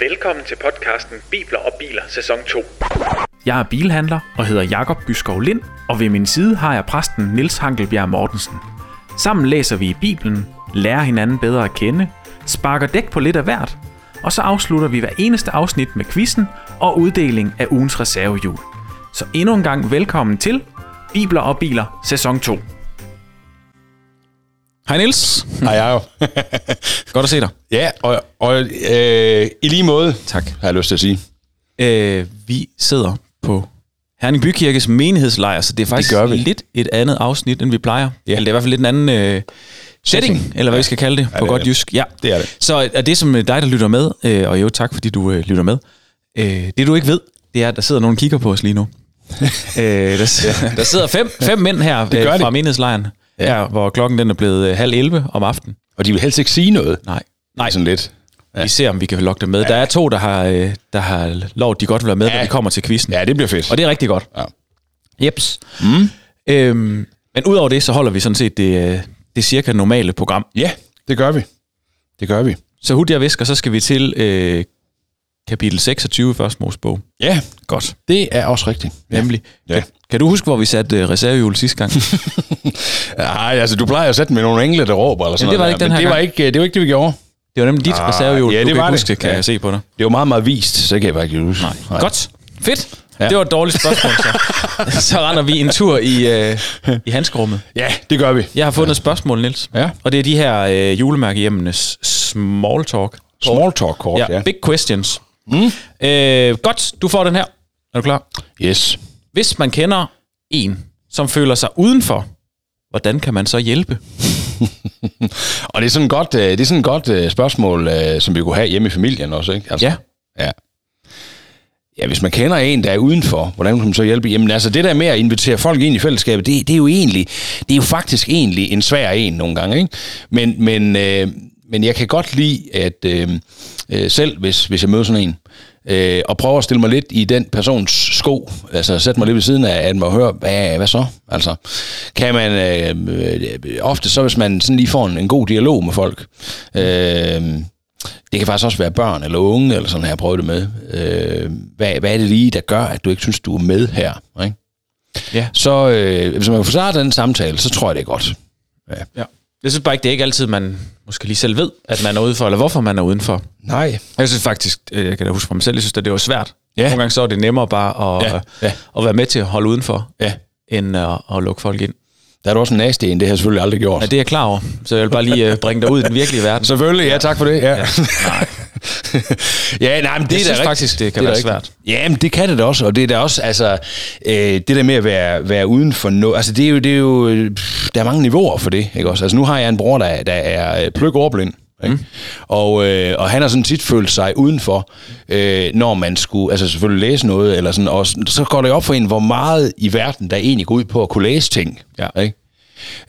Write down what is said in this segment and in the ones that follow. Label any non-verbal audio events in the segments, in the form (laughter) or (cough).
Velkommen til podcasten Bibler og Biler sæson 2. Jeg er bilhandler og hedder Jakob Byskov Lind, og ved min side har jeg præsten Nils Hankelbjerg Mortensen. Sammen læser vi i Bibelen, lærer hinanden bedre at kende, sparker dæk på lidt af hvert, og så afslutter vi hver eneste afsnit med quizzen og uddeling af ugens reservehjul. Så endnu en gang velkommen til Bibler og Biler sæson 2. Hej Niels. Hej Jacob. (laughs) Godt at se dig. ja, og, og øh, i lige måde, Tak. har jeg lyst til at sige. Øh, vi sidder på Herning Bykirkes menighedslejr, så det er faktisk gør vi. lidt et andet afsnit, end vi plejer. Ja. Eller det er i hvert fald lidt en anden øh, setting, Setting. eller hvad vi skal kalde det Ja, på det godt det. jysk. Ja. Det er det. Så er det som dig, der lytter med, øh, og jo tak, fordi du øh, lytter med. Øh, det du ikke ved, det er, at der sidder nogen og kigger på os lige nu. (laughs) øh, der, sidder, (laughs) der sidder fem, fem mænd her Det øh, fra menighedslejren, ja. her, hvor klokken den er blevet øh, halv 11 om aftenen. Og de vil helst ikke sige noget. Nej. Nej. Sådan lidt. Ja. Vi ser, om vi kan lokke dem med. Ja. Der er to, der har, øh, der har lovet, de godt vil være med, ja. Når vi kommer til quizzen. Ja, det bliver fedt. Og det er rigtig godt. Ja. Jeps. Mm. Øhm, men udover det, så holder vi sådan set det, øh, det cirka normale program. Ja, det gør vi. Det gør vi. Så hurtigt jeg visker, så skal vi til øh, kapitel 26 i første Mosebog. Ja, Godt. det er også rigtigt. Ja. Nemlig. Ja. Kan, du huske, hvor vi satte øh, reservehjul sidste gang? (laughs) Nej, altså du plejer at sætte med nogle engle, der råber eller sådan det var noget ikke der, den men her det var, gang. ikke, det var ikke det, vi gjorde. Det var nemlig dit Ah, reservehjul. ja, du det kan var ikke det. huske det, kan Ja. jeg se på dig. Det var meget, meget vist, så kan jeg faktisk ikke huske. Nej. Godt. Fedt. Ja. Ja. Det var et dårligt spørgsmål, så. (laughs) så render vi en tur i, øh, i handskerummet. Ja, det gør vi. Jeg har fundet et spørgsmål, Niels. Ja. Og det er de her øh, julemærkehjemmenes small talk. Small talk kort, Ja, ja. big questions. Mm. Øh, godt, du får den her. Er du klar? Yes. Hvis man kender en, som føler sig udenfor, hvordan kan man så hjælpe? (laughs) Og det er sådan et godt, øh, det er sådan et godt øh, spørgsmål, øh, som vi kunne have hjemme i familien også, ikke? Altså, Ja. Ja. Ja, hvis man kender en, der er udenfor, hvordan kan man så hjælpe? Jamen altså, det der med at invitere folk ind i fællesskabet, det, det er jo egentlig, det er jo faktisk egentlig en svær en nogle gange, ikke? Men, men, øh, men jeg kan godt lide, at øh, selv hvis, hvis jeg møder sådan en, øh, og prøver at stille mig lidt i den persons sko, altså sætte mig lidt ved siden af, at man hører, hvad, hvad så? Altså, kan man, øh, øh, ofte så hvis man sådan lige får en, en god dialog med folk, øh, det kan faktisk også være børn eller unge, eller sådan her, jeg prøvet det med. Øh, hvad, hvad er det lige, der gør, at du ikke synes, du er med her? Ikke? Ja. Så øh, hvis man kan få startet den samtale, så tror jeg, det er godt. ja. Jeg synes bare ikke, det er ikke altid, man måske lige selv ved, at man er udenfor, eller hvorfor man er udenfor. Nej. Jeg synes faktisk, øh, jeg kan da huske fra mig selv, jeg synes, at det var svært. Ja. Nogle gange så er det nemmere bare at, Ja, ja. at være med til at holde udenfor, Ja. end at, at lukke folk ind. Der er du også en nasty en, det har jeg selvfølgelig aldrig gjort. Ja, det er jeg klar over. Så jeg vil bare lige øh, bringe dig ud i den virkelige verden. Selvfølgelig, ja, tak for det. Ja, ja. Nej. Ja nej, men det Jeg er synes da faktisk, det kan er være svært. Ja, men det kan det da også, og det er da også, altså, øh, det der med at være, være uden for noget, altså det er jo, det er jo, pff, der er mange niveauer for det, ikke også? Altså nu har jeg en bror, der, der er øh, pløk overblind, ikke? Mm. Og, øh, og han har sådan tit følt sig udenfor, øh, når man skulle, altså selvfølgelig læse noget, eller sådan, og så går det op for en, hvor meget i verden, der egentlig går ud på at kunne læse ting, Ja. ikke?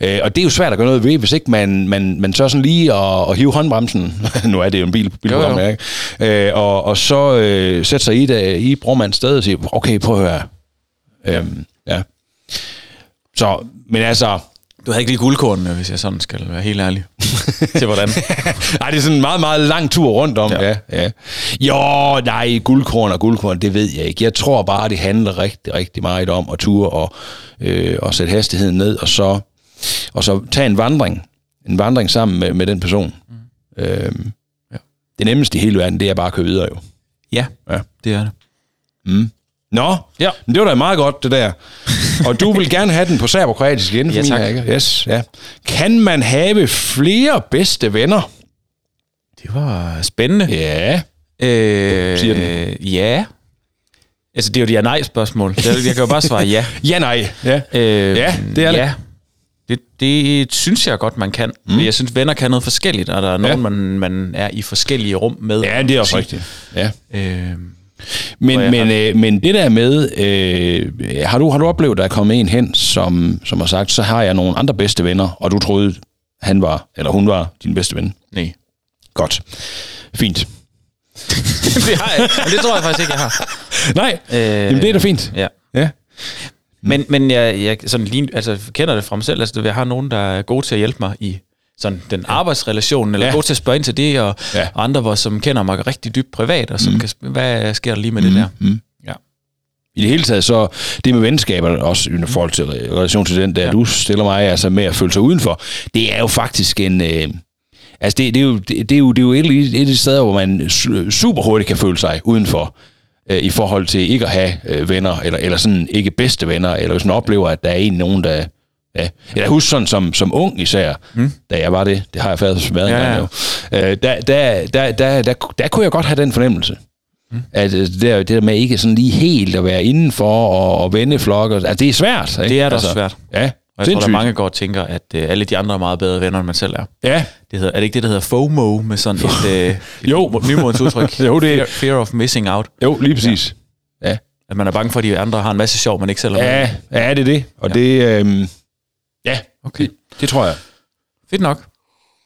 Øh, og det er jo svært at gøre noget ved, hvis ikke man, man, man tør sådan lige at, at hive håndbremsen. (laughs) nu er det jo en bil, bilprogram, ikke? Øh, og, og så øh, sætte sig i, det, i brormandens sted og sige, okay, prøv at høre. Øhm, ja. Så, men altså, Du havde ikke lige guldkornene, hvis jeg sådan skal være helt ærlig. til hvordan? (laughs) nej, det er sådan en meget, meget lang tur rundt om. Ja. Ja. Ja, ja. Jo, nej, guldkorn og guldkorn, det ved jeg ikke. Jeg tror bare, det handler rigtig, rigtig meget om at ture og, øh, og sætte hastigheden ned, og så, og så tage en vandring. En vandring sammen med, med den person. Mm. Øhm, Ja. Det nemmeste i hele verden, det er bare at køre videre jo. Ja, Ja. det er det. Nå, Ja. men det var da meget godt, det der. Og du vil gerne have den på serbokroatisk igen, (laughs) Ja, for tak. min her? Yes, ja. Kan man have flere bedste venner? Det var spændende. Ja. Øh, Siger den. Ja. Altså, det er jo de ja-nej-spørgsmål. Jeg kan jo bare svare ja. (laughs) Ja, nej. Ja. Øh, Ja, det er det. Ja. Det, det synes jeg godt, man kan. Mm. Jeg synes, venner kan noget forskelligt, og der er nogen, Ja. man, man er i forskellige rum med. ja, det er også rigtigt. Ja. Øh, Men, men, øh, men det der med, øh, har, du, har du oplevet, at der er kommet en hen, som, som har sagt, så har jeg nogle andre bedste venner, og du troede, han var, eller hun var din bedste ven? nej. Godt. Fint. (laughs) det, har jeg, men det tror jeg faktisk ikke, jeg har. Nej, Øh, jamen det er da fint. Ja. Ja. Men, men jeg, jeg sådan lige, altså, kender det fra mig selv. Altså, jeg har nogen, der er gode til at hjælpe mig i sådan den arbejdsrelation, eller Ja. ja. god til at spørge ind til det, og, Ja. ja. og andre, hvor, som kender mig rigtig dybt privat, og som mm. kan, hvad sker der lige med mm. det der? Mm. Ja. I det hele taget, så det med venskaber, også i forhold til re- relation til den, der ja. Ja. du stiller mig, altså med at føle sig udenfor, det er jo faktisk en... Øh, altså, det, det, er jo, det, det, er jo, det er jo et, af de- et de steder, hvor man su- super hurtigt kan føle sig udenfor, øh, i forhold til ikke at have øh, venner, eller, eller sådan ikke bedste venner, eller hvis man oplever, at der er en nogen, der... Ja. Jeg husker sådan som, som ung især, mm. da jeg var det, det har jeg faktisk været Ja, ja, jo, øh, der, der, der, der, der, der kunne jeg godt have den fornemmelse. Mm. At øh, det, der, det der med ikke sådan lige helt at være indenfor og, og venneflokke, altså det er svært. Ikke? Det er da også svært. Ja, Og jeg tror, der er mange, og tænker, at øh, alle de andre er meget bedre venner, end man selv er. Ja, Det hedder, er det ikke det, der hedder FOMO, med sådan et, (laughs) øh, Jo. nymodens udtryk? (laughs) Jo, det er- fear, fear of missing out. jo, lige præcis. Ja, At man er bange for, at de andre har en masse sjov, man ikke selv har med. ja, ja det er det. Og Ja. det, øhm, ja, Okay. det, det tror jeg. Fedt nok.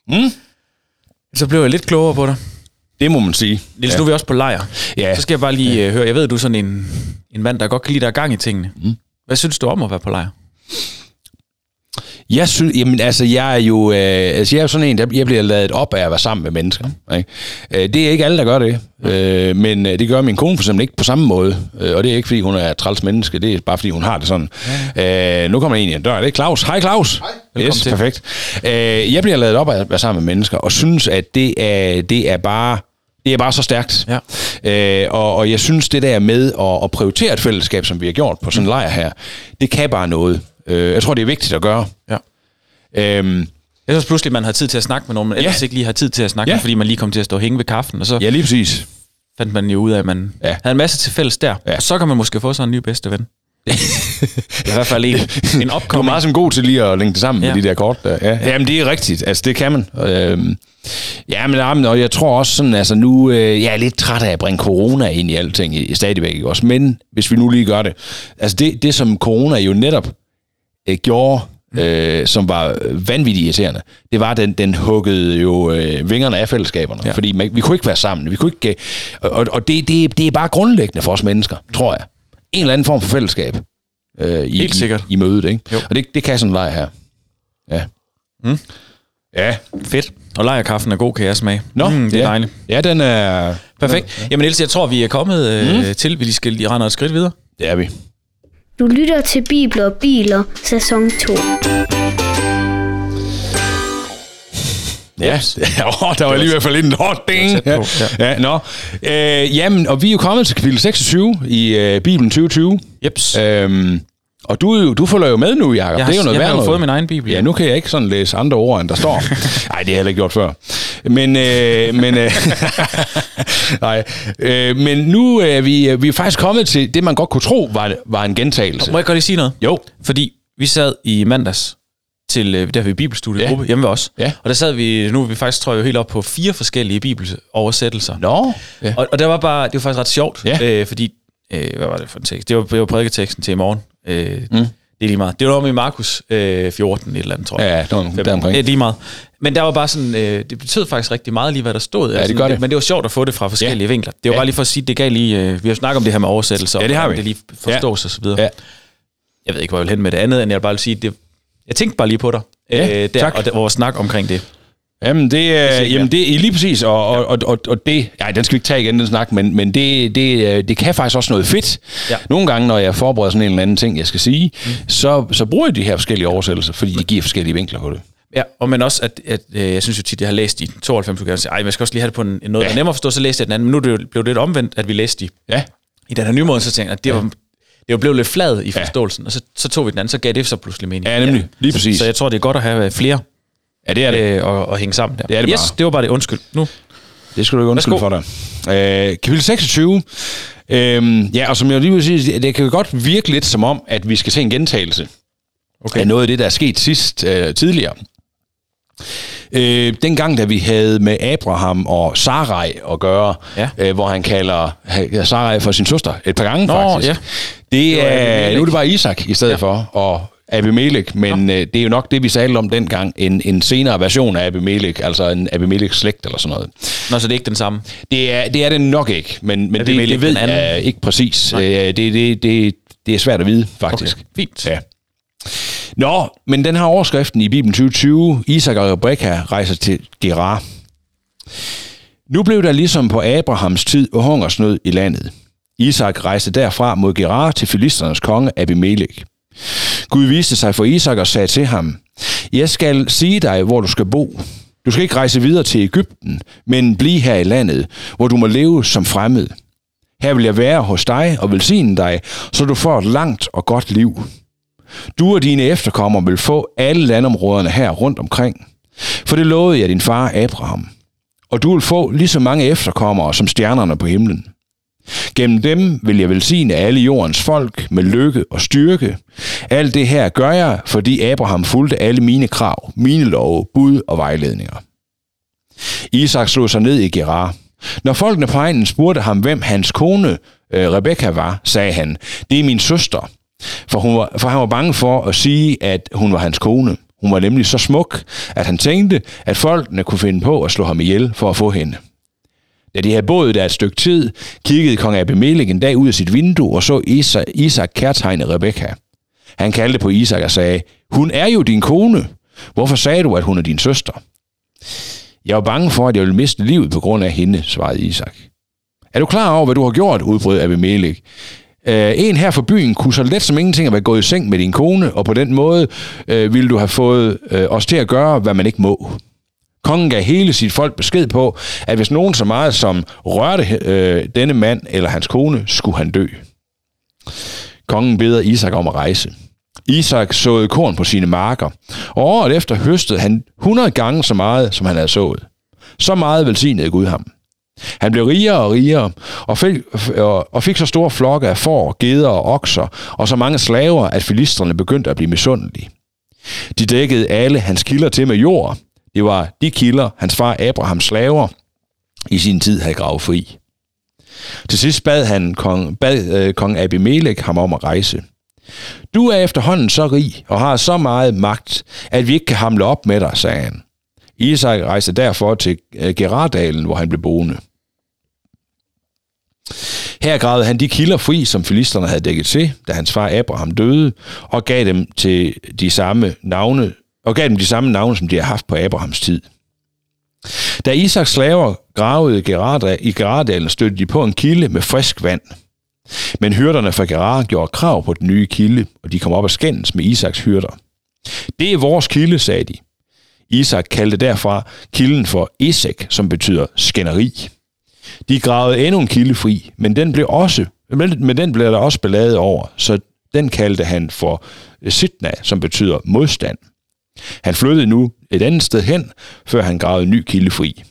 Mm. Så blev jeg lidt klogere på dig. Det må man sige. Niels, ja. nu er vi også på lejr. Ja. Så skal jeg bare lige øh, høre, jeg ved, du er sådan en, en mand, der godt kan lide, der er gang i tingene. Mm. Hvad synes du om at være på lejr? Jeg synes, jamen altså, jeg er jo, øh, altså, jeg er jo sådan en, der jeg bliver lavet op af at være sammen med mennesker. Ikke? Øh, det er ikke alle, der gør det, øh, men øh, det gør min kone for eksempel ikke på samme måde. Øh, og det er ikke, fordi hun er træls menneske, det er bare, fordi hun har det sådan. Øh, nu kommer en i en dør, det er Claus. Hej Claus. Hej. Velkommen Yes, til. perfekt. Øh, jeg bliver lavet op af at være sammen med mennesker, og synes, at det er, det er bare... Det er bare så stærkt. Ja. Øh, og, og jeg synes, det der med at, at prioritere et fællesskab, som vi har gjort på sådan en lejr her, det kan bare noget. Øh, jeg tror, det er vigtigt at gøre. Ja. Øhm, Jeg synes pludselig, man har tid til at snakke med nogen, man Ja. ellers ikke lige har tid til at snakke Ja. med, fordi man lige kom til at stå og hænge ved kaffen, og så ja, lige præcis. fandt man jo ud af, at man Ja. ja. havde en masse til fælles der. Ja. Ja. Og så kan man måske få sig en ny bedste ven. (laughs) I hvert fald en, en Du er meget sådan god til lige at linke det sammen ja. Ja. med de der kort der. Ja. Jamen, det er rigtigt. Altså, det kan man. Øhm, ja, men, jamen, og jeg tror også sådan, altså nu, øh, jeg er lidt træt af at bringe corona ind i alting i, i stadigvæk, også? Men hvis vi nu lige gør det. Altså, det, det som corona jo netop øh, gjorde, øh, som var vanvittigt irriterende, det var, at den, den huggede jo øh, vingerne af fællesskaberne. Ja. Fordi man, vi kunne ikke være sammen. Vi kunne ikke, øh, og og det, det, det er bare grundlæggende for os mennesker, tror jeg. En eller anden form for fællesskab. Øh, i, Helt sikkert. I, i mødet, ikke? Jo. Og det, det kan sådan en leg her. Ja. Mm. Ja. Fedt. Og lejrkaffen er god, kan jeg smage. Nå, mm, det er ja. dejligt. Ja, den er... Perfekt. Jamen Niels, jeg tror, vi er kommet øh, mm. til, vi lige skal lige rende et skridt videre. Det er vi. Du lytter til Bibler og Biler, sæson 2. Ja, (laughs) oh, der var lige i hvert fald en hård ding. Ja, ja. nå. Øh, jamen, og vi er jo kommet til kapitel 26 i øh, Bibelen 2020. Jeps. Øhm, og du, du følger jo med nu, Jacob. Jeg det er jo har- noget jeg har jo fået min egen bibel, Ja, nu kan jeg ikke sådan læse andre ord, end der står. (laughs) Nej, det har jeg heller ikke gjort før. Men, øh, men, øh, (laughs) nej, øh, men nu er vi, vi er faktisk kommet til det, man godt kunne tro var, var en gentagelse. Må jeg godt lige sige noget? Jo. Fordi vi sad i mandags til, øh, der har vi bibelstudiet Ja. hjemme ved os. Ja. Og der sad vi, nu er vi faktisk, tror jeg, helt op på fire forskellige bibeloversættelser. Nå. Ja. Og, og det var bare, det var faktisk ret sjovt, Ja. øh, fordi, øh, hvad var det for en tekst? Det var, det var prædiketeksten til i morgen. Øh, Mm. Det er lige meget. Det var om i Markus øh, 14, et eller andet, tror jeg. Ja, der, der Ja, omkring. lige meget. Men der var bare sådan, øh, det betød faktisk rigtig meget lige, hvad der stod. det gør det. Men det var sjovt at få det fra forskellige Ja. vinkler. Det var Ja. bare lige for at sige, det gav lige, øh, vi har snakket om det her med oversættelser, Ja, det har vi. det lige forstås og så videre. Ja. Jeg ved ikke, hvor jeg vil hen med det andet, end jeg vil bare vil sige, det, jeg tænkte bare lige på dig, Ja, øh, der, tak. og der, vores snak omkring det. Jamen, det er, jamen, det er lige præcis, og, og, og, og, og det, nej, den skal vi ikke tage igen, den snak, men, men det, det, øh, det kan faktisk også noget fedt. Ja. Nogle gange, når jeg forbereder sådan en eller anden ting, jeg skal sige, mm. så, så bruger jeg de her forskellige oversættelser, fordi de giver forskellige vinkler på det. Ja, og men også, at, at øh, jeg synes jo tit, jeg har læst i 92 udgaver, og sige, ej, man skal også lige have det på en, noget, Ja. der er nemmere at forstå, så læste jeg den anden. Men nu er det jo, blev det lidt omvendt, at vi læste i, Ja, i den her nye måde, så tænkte jeg, at det var, det var blevet lidt flad i forståelsen, og så, så tog vi den anden, så gav det så pludselig mening. ja nemlig, lige præcis. Så jeg tror, det er godt at have øh, flere ja, det er det. øh, og, og hænge sammen der. Det er det yes, bare. det var bare det. Undskyld. Nu. Det skal du ikke undskylde for dig. Øh, kapitel 26. Øhm, ja, og som jeg lige vil sige, det- det kan jo godt virke lidt som om, at vi skal se en gentagelse okay. af noget af det, der er sket sidst øh, tidligere. Øh, dengang, da vi havde med Abraham og Sarai at gøre, Ja. øh, hvor han kalder Sarai for sin søster et par gange Nå, faktisk. ja. Det var er, nu er det bare Isak i stedet ja. for, og Abimelech, men øh, det er jo nok det, vi talte om dengang, en, en senere version af Abimelech, altså en Abimelechs slægt eller sådan noget. Nå, så det er ikke den samme. Det er, det er det nok ikke, men, men det, Abimelech det ved jeg ikke præcis. Øh, det, det, det, det er svært at vide, faktisk. Okay, fint. Ja. Nå, men den her overskriften i Bibelen 2020, Isak og Rebekka rejser til Gerar. Nu blev der ligesom på Abrahams tid hungersnød i landet. Isak rejste derfra mod Gerar til filisternes konge Abimelech. Gud viste sig for Isak og sagde til ham, Jeg skal sige dig, hvor du skal bo. Du skal ikke rejse videre til Ægypten, men blive her i landet, hvor du må leve som fremmed. Her vil jeg være hos dig og velsigne dig, så du får et langt og godt liv. Du og dine efterkommere vil få alle landområderne her rundt omkring. For det lovede jeg din far Abraham. Og du vil få lige så mange efterkommere som stjernerne på himlen. Gennem dem vil jeg velsigne alle jordens folk med lykke og styrke. Alt det her gør jeg, fordi Abraham fulgte alle mine krav, mine love, bud og vejledninger. Isak slog sig ned i Gerar. Når folkene på egnen spurgte ham, hvem hans kone øh, Rebekka var, sagde han, det er min søster. For, hun var, for han var bange for at sige, at hun var hans kone. Hun var nemlig så smuk, at han tænkte, at folkene kunne finde på at slå ham ihjel for at få hende. Da de havde boet der et stykke tid, kiggede kong Abimelech en dag ud af sit vindue og så Isak, Isak kærtegne Rebekka. Han kaldte på Isak og sagde, hun er jo din kone. Hvorfor sagde du, at hun er din søster? Jeg var bange for, at jeg ville miste livet på grund af hende, svarede Isak. Er du klar over, hvad du har gjort, udbrød Abimelech. Øh, uh, en her fra byen kunne så let som ingenting have været gået i seng med din kone, og på den måde uh, ville du have fået uh, os til at gøre, hvad man ikke må. Kongen gav hele sit folk besked på, at hvis nogen så meget som rørte øh, denne mand eller hans kone, skulle han dø. Kongen beder Isak om at rejse. Isak såede korn på sine marker, og året efter høstede han 100 gange så meget, som han havde sået. Så meget velsignede Gud ham. Han blev rigere og rigere, og fik, og fik så store flokke af får, geder og okser, og så mange slaver, at filisterne begyndte at blive misundelige. De dækkede alle hans kilder til med jord. Det var de kilder, hans far Abrahams slaver i sin tid havde gravet fri. Til sidst bad han kong, bad, øh, kong Abimelech ham om at rejse. Du er efterhånden så rig og har så meget magt, at vi ikke kan hamle op med dig, sagde han. Isak rejste derfor til øh, Gerardalen, hvor han blev boende. Her gravede han de kilder fri, som filisterne havde dækket til, da hans far Abraham døde, og gav dem til de samme navne, og gav dem de samme navne, som de har haft på Abrahams tid. Da Isaks slaver gravede i Gerardalen, stødte de på en kilde med frisk vand. Men hyrderne fra Gerar gjorde krav på den nye kilde, og de kom op og skændes med Isaks hyrder. Det er vores kilde, sagde de. Isak kaldte derfra kilden for Esek, som betyder skænderi. De gravede endnu en kilde fri, men den blev også, men den blev der også beladet over, så den kaldte han for Sitna, som betyder modstand. Han flyttede nu et andet sted hen, før han gravede en ny kilde fri.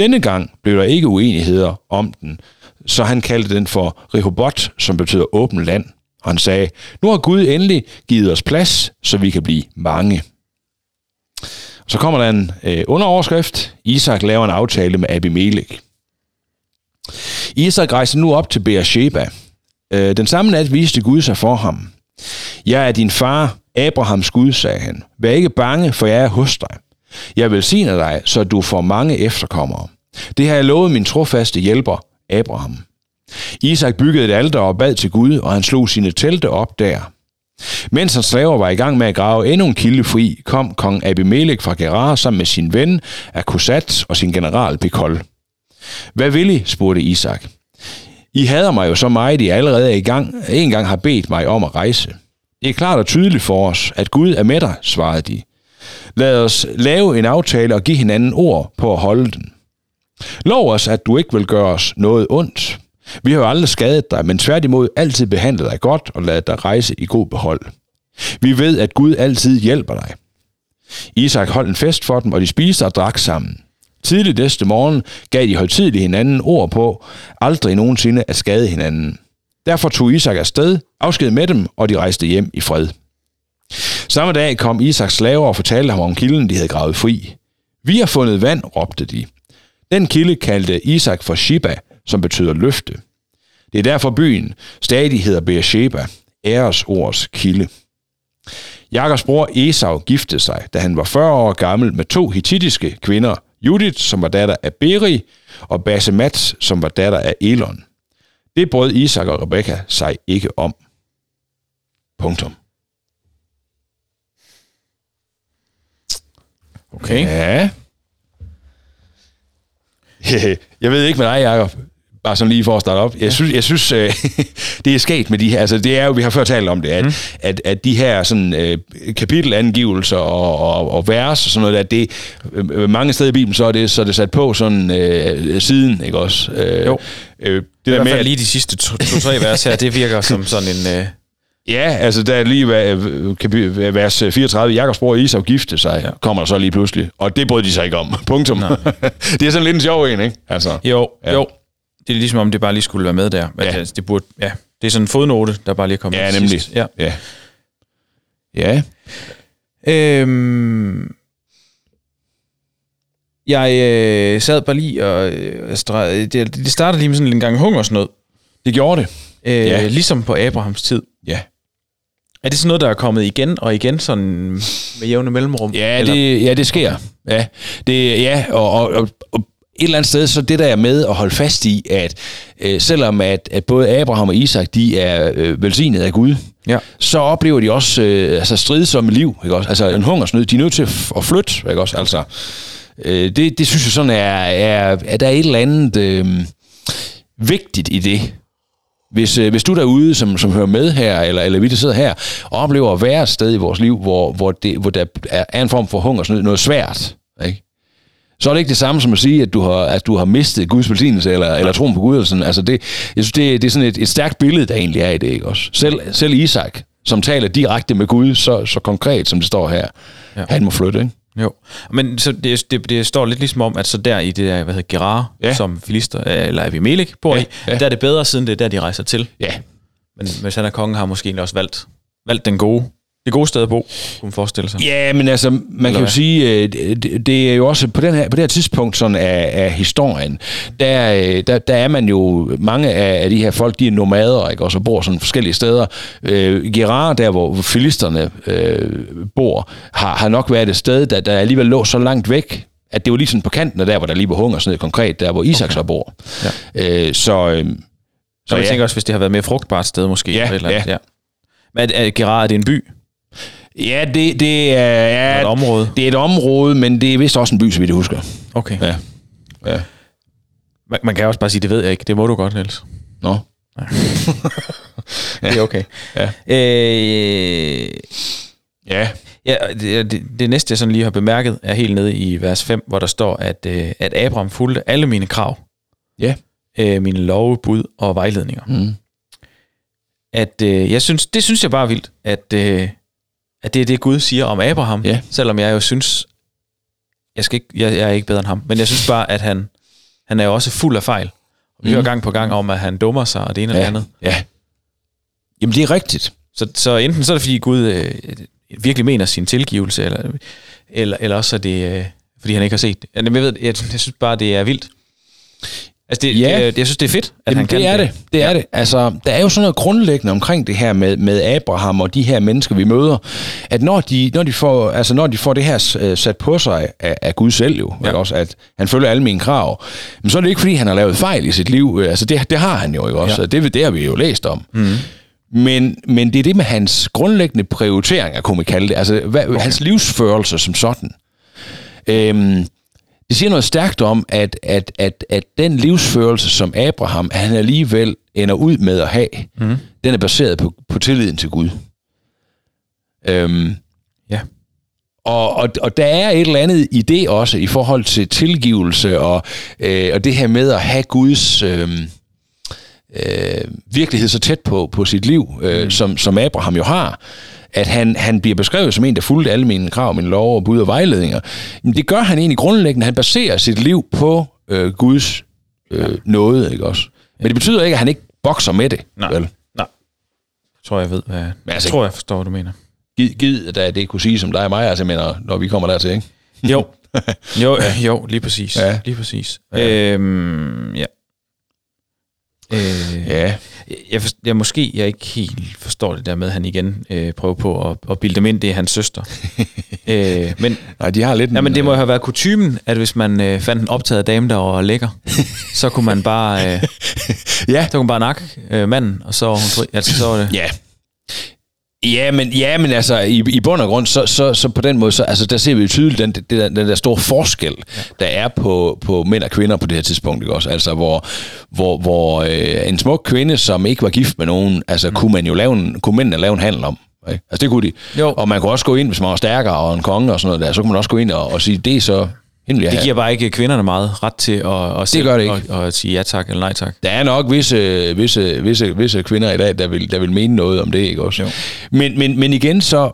Denne gang blev der ikke uenigheder om den, så han kaldte den for Rehobot, som betyder åbent land. Og han sagde, nu har Gud endelig givet os plads, så vi kan blive mange. Så kommer der en øh, underoverskrift. Isak laver en aftale med Abimelech. Isak rejser nu op til Beersheba. Øh, den samme nat viste Gud sig for ham. Jeg er din far, Abrahams Gud, sagde han. Vær ikke bange, for jeg er hos dig. Jeg velsigner dig, så du får mange efterkommere. Det har jeg lovet min trofaste hjælper, Abraham. Isak byggede et alter og bad til Gud, og han slog sine telte op der. Mens hans slaver var i gang med at grave endnu en kilde fri, kom kong Abimelech fra Gerar sammen med sin ven Akusat og sin general Pekol. Hvad vil I? spurgte Isak. I hader mig jo så meget, I allerede er i gang, en gang har bedt mig om at rejse. Det er klart og tydeligt for os, at Gud er med dig, svarede de. Lad os lave en aftale og give hinanden ord på at holde den. Lov os, at du ikke vil gøre os noget ondt. Vi har jo aldrig skadet dig, men tværtimod altid behandlet dig godt og ladet dig rejse i god behold. Vi ved, at Gud altid hjælper dig. Isak holdt en fest for dem, og de spiste og drak sammen. Tidligt næste morgen gav de højtidligt hinanden ord på, aldrig nogensinde at skade hinanden. Derfor tog Isak afsted, afsked med dem, og de rejste hjem i fred. Samme dag kom Isaks slaver og fortalte ham om kilden, de havde gravet fri. Vi har fundet vand, råbte de. Den kilde kaldte Isak for Shiba, som betyder løfte. Det er derfor byen stadig hedder Beersheba, æresords kilde. Jakobs bror Esau giftede sig, da han var 40 år gammel med to hittitiske kvinder, Judith, som var datter af Beri, og Basemat, som var datter af Elon. Det brød Isak og Rebekka sig ikke om. Punktum. Okay. Ja. (laughs) Jeg ved ikke med dig, Jacob. Bare sådan lige for at starte op. Jeg synes, jeg synes øh, (laughs) det er sket med de her, altså det er jo, vi har før talt om det, at, mm. at, at de her sådan, øh, kapitelangivelser og, og, og vers og sådan noget der, det, øh, mange steder i Bibelen, så er det, så er det sat på sådan øh, siden, ikke også? Øh, Jo. Øh, det Det er der med, at, lige de sidste to-tre to, tre vers her, det virker (laughs) som sådan en... Øh, ja, altså der er lige hvad- kapi- vers 34, Jakobs bror Isau gifte sig, ja. kommer der så lige pludselig, og det brød de sig ikke om, (laughs) punktum. (laughs) det er sådan lidt en sjov en, ikke? Altså, jo, Ja. jo. Det er ligesom om, det bare lige skulle være med der. Men Ja. ja. det, burde, ja. det er sådan en fodnote, der bare lige er kommet ja, nemlig. sidst. Ja. Ja. ja. Øhm, jeg øh, sad bare lige og... Øh, stre- det, det startede lige med sådan en gang hungersnød. Det gjorde det. Øh, Ja. Ligesom på Abrahams tid. Ja. Er det sådan noget, der er kommet igen og igen sådan med jævne mellemrum? Ja, Eller- det, ja, det sker. Ja, det, ja og, og, og, og et eller andet sted, så det der er med at holde fast i, at øh, selvom at, at både Abraham og Isak, de er øh, velsignet af Gud, Ja. så oplever de også øh, altså stridsomme liv, ikke også? Altså en hungersnød, de er nødt til at flytte, ikke også? Altså, øh, det, det synes jeg sådan er, er, at der er et eller andet øh, vigtigt i det. Hvis, øh, hvis du derude, som, som hører med her, eller, eller vi, der sidder her, og oplever at være et sted i vores liv, hvor, hvor, det, hvor der er, en form for hungersnød, noget svært, ikke? så er det ikke det samme som at sige, at du har, at du har mistet Guds velsignelse, eller, eller troen på Gud. Eller sådan. Altså det, jeg synes, det, det er sådan et, et stærkt billede, der egentlig er i det. Ikke også? Selv, selv Isak, som taler direkte med Gud, så, så konkret, som det står her. Ja. han må flytte. Ikke? Jo, men så det, det, det står lidt ligesom om, at så der i det der, hvad hedder Gerar, Ja. som Filister, eller Abimelech bor Ja, i, ja. der er det bedre, siden det er der, de rejser til. Ja, Men hvis han er konge, har måske også valgt, valgt den gode, det gode sted at bo, kunne man forestille sig. Ja, men altså, man kan jo hvad? sige, øh, det, det er jo også på, den her, på det her tidspunkt sådan af, af historien, der, øh, der, der er man jo, mange af, af de her folk, de er nomader, ikke, og så bor sådan forskellige steder. Øh, Gerar, der hvor filisterne øh, bor, har, har nok været et sted, der, der alligevel lå så langt væk, at det var lige sådan på kanten af der, hvor der lige var hungersnød konkret, der hvor Isak okay. så bor. Ja. Øh, så, øh, Så jeg ja. tænker også, hvis det har været mere frugtbart sted måske. Ja, eller et eller andet, ja. ja. Men er, er Gerar, er det en by? Ja, det, det er Ja. ja, Et område? det er et område, men det er vist også en by, så vidt jeg husker. Okay. Ja. Ja. Man, man kan også bare sige, det ved jeg ikke. Det må du godt, Niels. Nå. (laughs) Det er okay. Ja. Øh, Ja. Ja, det, det, det næste, jeg sådan lige har bemærket, er helt nede i vers 5, hvor der står, at, øh, at Abraham fulgte alle mine krav. Ja. Øh, mine love, bud og vejledninger. Mm. At øh, jeg synes, det synes jeg bare er vildt, at, øh, at det er det, Gud siger om Abraham. Ja. Selvom jeg jo synes, jeg, skal ikke, jeg, jeg er ikke bedre end ham, men jeg synes bare, at han, han er jo også fuld af fejl. Vi Mm. hører gang på gang om, at han dummer sig, og det ene og det Ja. andet. ja. Jamen, det er rigtigt. Så, så enten så er det, fordi Gud øh, virkelig mener sin tilgivelse, eller, eller, eller også er det, øh, fordi han ikke har set det. Jeg, ved, jeg, jeg synes bare, det er vildt. Altså, det, Ja. det, jeg synes, det er fedt, at Jamen, han kan det er det. Det er ja. det. Altså, der er jo sådan noget grundlæggende omkring det her med, med Abraham og de her mennesker, vi møder, at når de, når de, får, altså, når de får det her øh, sat på sig af, af Gud selv jo, ja. også, at han følger alle mine krav, men så er det ikke, fordi han har lavet fejl i sit liv. Øh, Altså, det, det har han jo ikke også. Ja. Det, det har vi jo læst om. Mm. Men, men det er det med hans grundlæggende prioriteringer, kunne man kalde det. Altså, hvad, okay. hans livsførelse som sådan. Øhm, det siger noget stærkt om, at, at, at, at den livsførelse, som Abraham han alligevel ender ud med at have, mm. den er baseret på, på tilliden til Gud. Øhm, Ja. og, og, og der er et eller andet i det også, i forhold til tilgivelse og, øh, og det her med at have Guds øh, øh, virkelighed så tæt på, på sit liv, øh, mm. som, som Abraham jo har, at han, han bliver beskrevet som en, der fulgte alle mine krav, mine lov og bud og vejledninger. Men det gør han egentlig grundlæggende. Han baserer sit liv på øh, Guds øh, nåde, ikke også? Men det betyder ikke, at han ikke bokser med det. Nej. Vel? Nej. Jeg tror, jeg ved, hvad, altså- jeg tror, jeg forstår, hvad du mener. Gid, gid da det kunne sige som dig og mig, altså, jeg mener, når vi kommer dertil, ikke? Jo. (laughs) jo, jo, lige præcis. Ja. Lige præcis. Ja. Øhm, ja. Øh, Ja. jeg, forst- jeg måske jeg ikke helt forstår det der med, at han igen øh, prøver på at, at bilde dem ind, det er hans søster. (laughs) øh, men, Nej, de har lidt... ja, en, men det må øh, have været kutumen, at hvis man øh, fandt en optaget dame, der var lækker, så kunne man bare, øh, (laughs) Ja. så kunne man bare nakke øh, manden, og så, hun altså, så var det, Ja. Ja, men, ja, men altså, i, i bund og grund, så, så, så på den måde, så, altså, der ser vi jo tydeligt den, den, der, den der store forskel, der er på, på mænd og kvinder på det her tidspunkt, ikke også? Altså, hvor, hvor, hvor øh, en smuk kvinde, som ikke var gift med nogen, altså, mm. kunne man jo lave en, kunne mændene lave en handel om. Ikke? Altså, det kunne de. Jo. Og man kunne også gå ind, hvis man var stærkere og en konge og sådan noget der, så kunne man også gå ind og, og sige, det er så hende jeg Det giver bare ikke kvinderne meget ret til at, at selv gør det ikke. At, at sige ja tak eller nej tak. Der er nok visse, visse, visse, visse kvinder i dag, der vil, der vil mene noget om det, ikke også? Jo. Men, men, men igen så,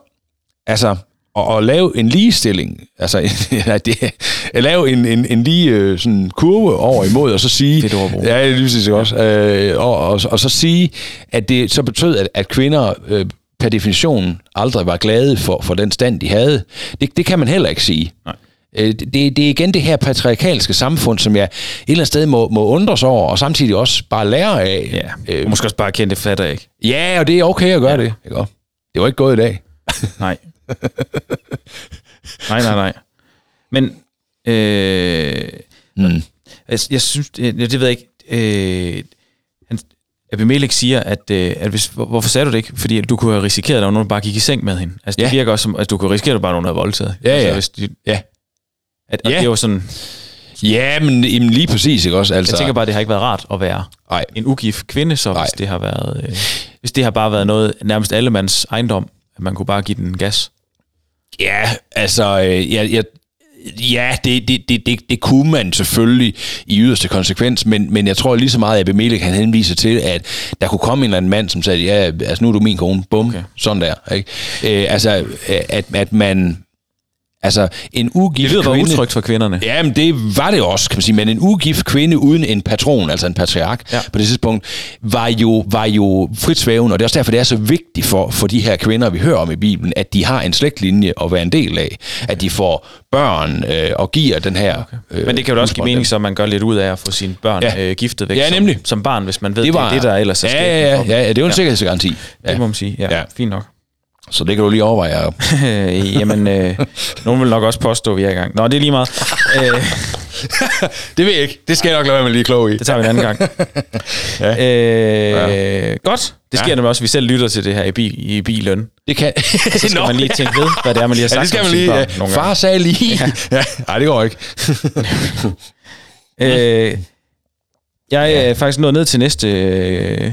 altså, at, at lave en ligestilling, altså (laughs) ja, det, at lave en, en, en lige øh, sådan kurve over imod, og så sige... At bruge. Ja, det er lige præcis også. Øh, og, og, og, så sige, at det så betød, at, at kvinder øh, per definition aldrig var glade for, for den stand, de havde. Det, det kan man heller ikke sige. Nej. Øh, Det, det er igen det her patriarkalske samfund, som jeg et eller andet sted må, må undres over, og samtidig også bare lære af. Ja, øh, måske også bare kende det fatter jeg ikke. Ja, og det er okay at gøre ja. det. Ikke? Det var ikke gået i dag. (laughs) Nej. nej, nej, nej. Men, øh, Mm. jeg, jeg synes, det, det ved jeg ikke, øh, han, Abimelech siger, at, øh, at hvis, hvor, hvorfor sagde du det ikke? Fordi at du kunne have risikeret, at der var nogen, der bare gik i seng med hende. Altså, det Ja. virker også som, at du kunne risikere, at der bare nogen, der havde voldtaget. Ja, altså, ja. Hvis de, Ja. At, og Ja. det var sådan, Ja, men jamen, lige præcis, ikke også? Altså, jeg tænker bare, at det har ikke været rart at være Nej. en ugift kvinde, så Nej. hvis det har været, øh, hvis det har bare været noget, nærmest allemands ejendom, at man kunne bare give den gas. Ja, altså, øh, ja, ja, ja det, det, det, det, det kunne man selvfølgelig i yderste konsekvens, men, men jeg tror lige så meget, at Abimelech han henviser til, at der kunne komme en eller anden mand, som sagde, ja, altså nu er du min kone, bum, okay. Sådan der. Ikke? Øh, altså, at, at man... Altså, en ugift Det kvinde... utrygt for kvinderne. Ja, men det var det også, kan man sige. Men en ugift kvinde uden en patron, altså en patriark, ja. På det tidspunkt, var jo, var jo frit svævende. Og det er også derfor, det er så vigtigt for, for de her kvinder, vi hører om i Bibelen, at de har en slægtlinje at være en del af. Okay. At de får børn øh, og giver den her... Okay. Øh, Men det kan jo også give mening, så man gør lidt ud af at få sine børn Ja. øh, giftet væk Ja, som, nemlig. som barn, hvis man ved, Det det, var det er det, der ellers er ja, ja, ja, ja, det er jo en Ja. sikkerhedsgaranti. Ja. Det må man sige. Ja. ja. fint nok. Så det kan du lige overveje, Jacob. Øh, (laughs) Jamen, øh, nogen vil nok også påstå, at vi er i gang. Nå, det er lige meget. (laughs) Øh, Det ved jeg ikke. Det skal jeg nok lade være med lige klog i. det tager vi en anden gang. (laughs) Ja. øh, Godt. Det sker Ja. ja. nemlig også, at vi selv lytter til det her i, bil, i bilen. Det kan... Så skal man lige tænke ved, hvad det er, man lige har sagt Ja, det skal man lige. Ja. nogle Far sagde lige. Ja. ja. Nej, det går ikke. Øh, jeg er faktisk nået ned til næste, øh,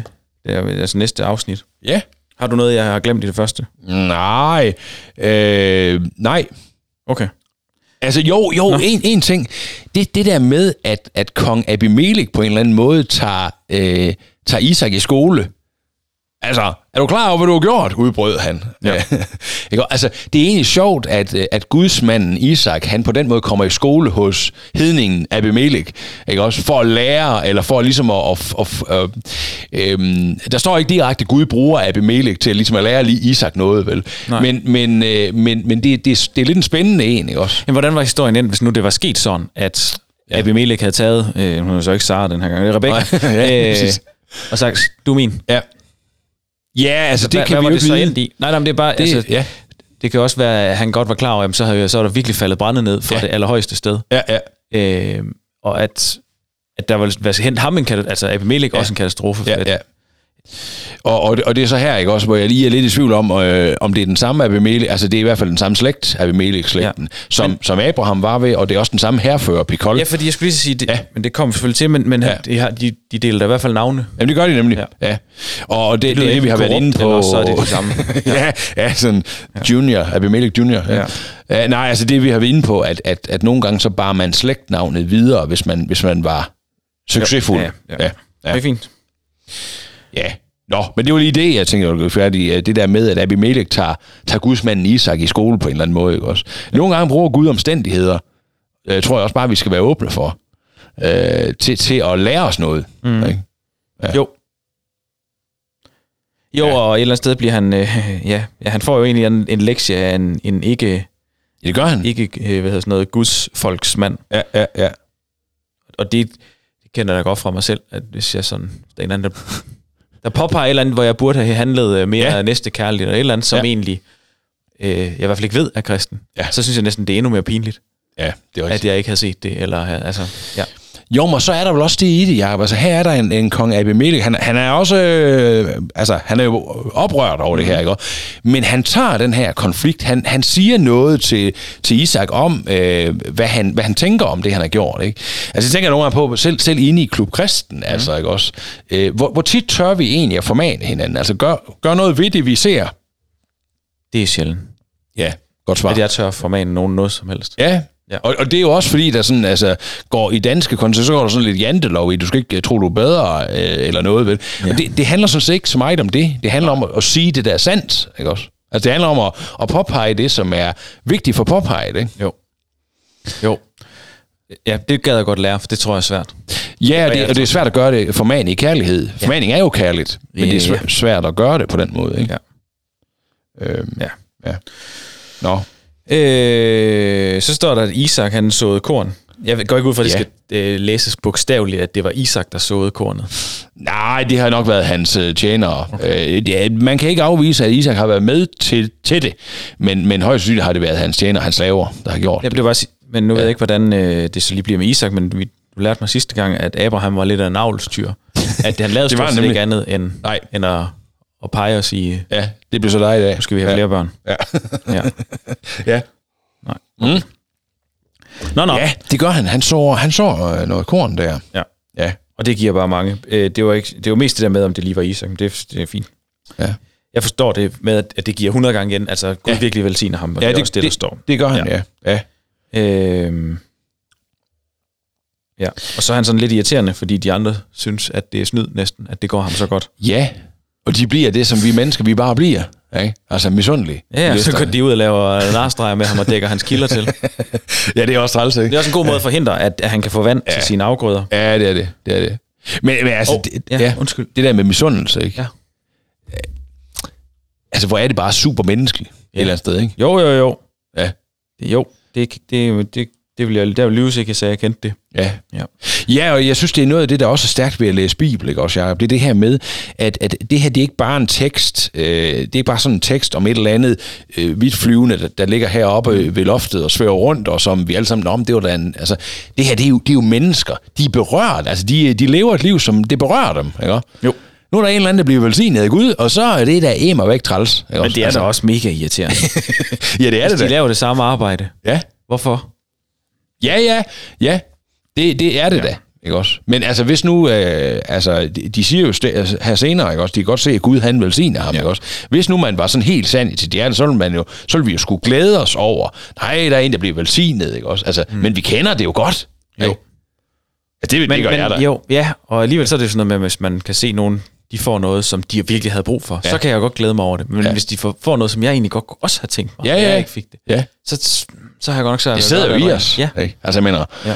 altså næste afsnit. Ja. Har du noget, jeg har glemt i det første? Nej. Øh, nej. Okay. Altså jo, jo, Nå. en, en ting. Det, det der med, at, at kong Abimelech på en eller anden måde tager, øh, tager Isak i skole. Altså, er du klar over, hvad du har gjort? Udbrød han. Ja. (laughs) Ikke? altså, det er egentlig sjovt, at, øh, at gudsmanden Isak, han på den måde kommer i skole hos hedningen Abimelech. Ikke? Også for at lære, eller for ligesom at... at, at, at øhm, der står ikke direkte, at Gud bruger Abimelech til ligesom at lære lige Isak noget, vel? Nej. Men, men, øh, men, men det, det, det er lidt en spændende en, ikke også? Men hvordan var historien endt, hvis nu det var sket sådan, at ja. Abimelech havde taget, øh, hun er så ikke Sara den her gang, det er Rebecca, (laughs) ja, øh, og sagt, du er min. Ja. Ja, altså det hvad, kan hvad vi jo ikke vide. i? Nej, nej, men det er bare, Det, altså, ja, det kan også være, at han godt var klar over, at så, havde, så var der virkelig faldet brændet ned fra Ja. det allerhøjeste sted. ja, ja. Øh, og at, at der var hent ham en katastrofe, altså Abimelech Ja. også en katastrofe. for ja, ja. Og, og, det, og det er så her, ikke også, hvor jeg lige er lidt i tvivl om, øh, om det er den samme Abimelech, altså det er i hvert fald den samme slægt, Abimelech-slægten, ja. som, Men- som Abraham var ved, og det er også den samme herfører, Pikol. Ja, fordi jeg skulle lige sige, det, Ja. ja. men det kommer selvfølgelig til, men, men Ja. ja. de, har, de, de deler da i hvert fald navne. Jamen det gør de nemlig, ja. Ja. ja. Og det, det, det er det, vi har været inde på. eller så er det det samme. (laughs) ja, ja, sådan junior, Abimelech junior. Ja. Ja. Ja, nej, altså det vi har været inde på, at, at, at nogle gange så bar man slægtnavnet videre, hvis man, hvis man var succesfuld. Ja, ja. ja. Ja. Det er fint. Ja. Nå, men det var lige det, jeg tænkte, jeg var færdig. Det der med, at Abimelech tager, tager gudsmanden Isak i skole på en eller anden måde. Ikke også? Nogle gange bruger Gud omstændigheder, øh, tror jeg også bare, vi skal være åbne for, øh, til, til at lære os noget. Mm. Ikke? Ja. Jo. Jo, Ja. og et eller andet sted bliver han, øh, ja, ja, han får jo egentlig en, en lektie af en, en ikke, det gør han. ikke øh, hvad hedder sådan noget, Guds folksmand. Ja, ja, ja. Og det, det kender jeg da godt fra mig selv, at hvis jeg sådan, der er en anden, der, der påpeger et eller andet, hvor jeg burde have handlet øh, mere Ja. næste kærligt, eller et eller andet, som Ja. egentlig, øh, jeg i hvert fald ikke ved er kristen. Ja. Så synes jeg næsten, det er endnu mere pinligt, Ja, det er at rigtigt. jeg ikke havde set det, eller altså, ja. Jo, men så er der vel også det i det, Jacob. Altså, her er der en, en kong Abimelech. Han, han er også... Øh, altså, han er jo oprørt over det her, ikke? Men han tager den her konflikt. Han, han siger noget til, til Isak om, øh, hvad, han, hvad han tænker om det, han har gjort, ikke? Altså, jeg tænker nogle gange på, selv, selv inde i Klub Kristen, altså, ikke også? Øh, hvor, hvor tit tør vi egentlig at formane hinanden? Altså, gør, gør noget ved det, vi ser. Det er sjældent, Ja, godt svar. at jeg tør formane nogen noget som helst. Ja, Ja. ja. Og, og det er jo også fordi, der sådan, altså, går i danske kontekster, så går der sådan lidt jantelov i, du skal ikke øh, tro, du er bedre, øh, eller noget. Vel? Ja. Og det, det handler sådan set ikke så meget om det. Det handler om at, at sige det, der er sandt, ikke også? Altså, det handler om at, at påpege det, som er vigtigt for påpeget, ikke? Jo. Jo. Ja, det gad jeg godt lære, for det tror jeg er svært. Ja, og det, og det er svært at gøre det formaning i kærlighed. Formaning er jo kærligt, men det er Ja. svæ- svært at gøre det på den måde, ikke? Ja. Øhm, Ja. ja. Nå. Øh, så står der, at Isak han såede korn. Jeg går ikke ud fra, at det Ja. skal øh, læses bogstaveligt, at det var Isak, der såede kornet. Nej, det har nok været hans øh, tjenere. Okay. Øh, det, man kan ikke afvise, at Isak har været med til, til det, men, men højst sandsynligt har det været hans tjenere, hans slaver, der har gjort Jeg det. bare men nu ja. ved jeg ikke, hvordan øh, det så lige bliver med Isak, men vi, du lærte mig sidste gang, at Abraham var lidt af en avlstyr. (laughs) At han lavede stort set ikke andet end, Nej. end at, at pege og sige, Ja, det bliver så dig i dag. nu skal vi have ja. flere børn. Ja. Ja. (laughs) ja. Nej. Nå, nå. ja, det gør han. Han så, han så øh, noget korn der. Ja. Ja. Og det giver bare mange. Øh, det, var ikke, det var mest det der med, om det lige var Isak, det, det er fint. Ja. Jeg forstår det med, at- det giver 100 gange igen. Altså, Gud ja. Virkelig velsigner ham, og Ja, det det- også det, der står. Det gør han, Ja. ja. ja. Øhm, ja, og så er han sådan lidt irriterende, fordi de andre synes, at det er snyd næsten, at det går ham så godt. Ja, og de bliver det, som vi mennesker, vi bare bliver. Ikke? Altså misundelige. Ja, ja så går de ud og laver narstreger med ham og dækker hans kilder til. (laughs) ja, det er også træls, ikke? Det er også en god måde at forhindre, at, at han kan få vand ja. til sine afgrøder. Ja, det er det. Det er det. Men, men altså, oh, det, ja, ja, undskyld. det der med misundelse, ikke? Ja. Altså, hvor er det bare super menneskeligt ja. et eller andet sted, ikke? Jo, jo, jo. Ja. Det, jo, det, det, det, det vil jeg, der vil lyves ikke, at jeg kendte det. Ja. Ja. Ja, og jeg synes, det er noget af det, der også er stærkt ved at læse Bibel, ikke også, Jacob? Det er det her med, at, at det her, det er ikke bare en tekst, øh, det er ikke bare sådan en tekst om et eller andet øh, vidt flyvende, der, der ligger heroppe ved loftet og svæver rundt, og som vi alle sammen, om det var da en, altså, det her, det er, jo, det er jo mennesker, de er berørt, altså, de, de lever et liv, som det berører dem, ikke? Jo. Nu er der en eller anden, der bliver velsignet af Gud, og så er det der emer væk træls. Ikke Men det er altså, da også mega irriterende. (laughs) Ja, det er det De da. laver det samme arbejde. Ja. Hvorfor? Ja, ja, ja. Det, det er det ja. da. Ikke også? Men altså, hvis nu, øh, altså, de, de siger jo st- altså, her senere, ikke også, de kan godt se, at Gud han velsigner ham, ja. ikke også? Hvis nu man var sådan helt sand i sit hjerte, så ville man jo, så ville vi jo skulle glæde os over, nej, der er en, der bliver velsignet, ikke også? Altså, mm. men vi kender det jo godt. Jo. Ikke? Altså, det, Men, det gør jeg da. men, jo, ja, og alligevel så er det sådan noget med, hvis man kan se nogen, de får noget, som de virkelig havde brug for, ja. så kan jeg godt glæde mig over det. Men ja. Hvis de får, får noget, som jeg egentlig godt også har tænkt mig, Ja, ja. jeg ikke fik det, Ja. så, så har jeg godt nok svært Det sidder jo i os. Ja. Ikke? Altså, jeg mener, Ja.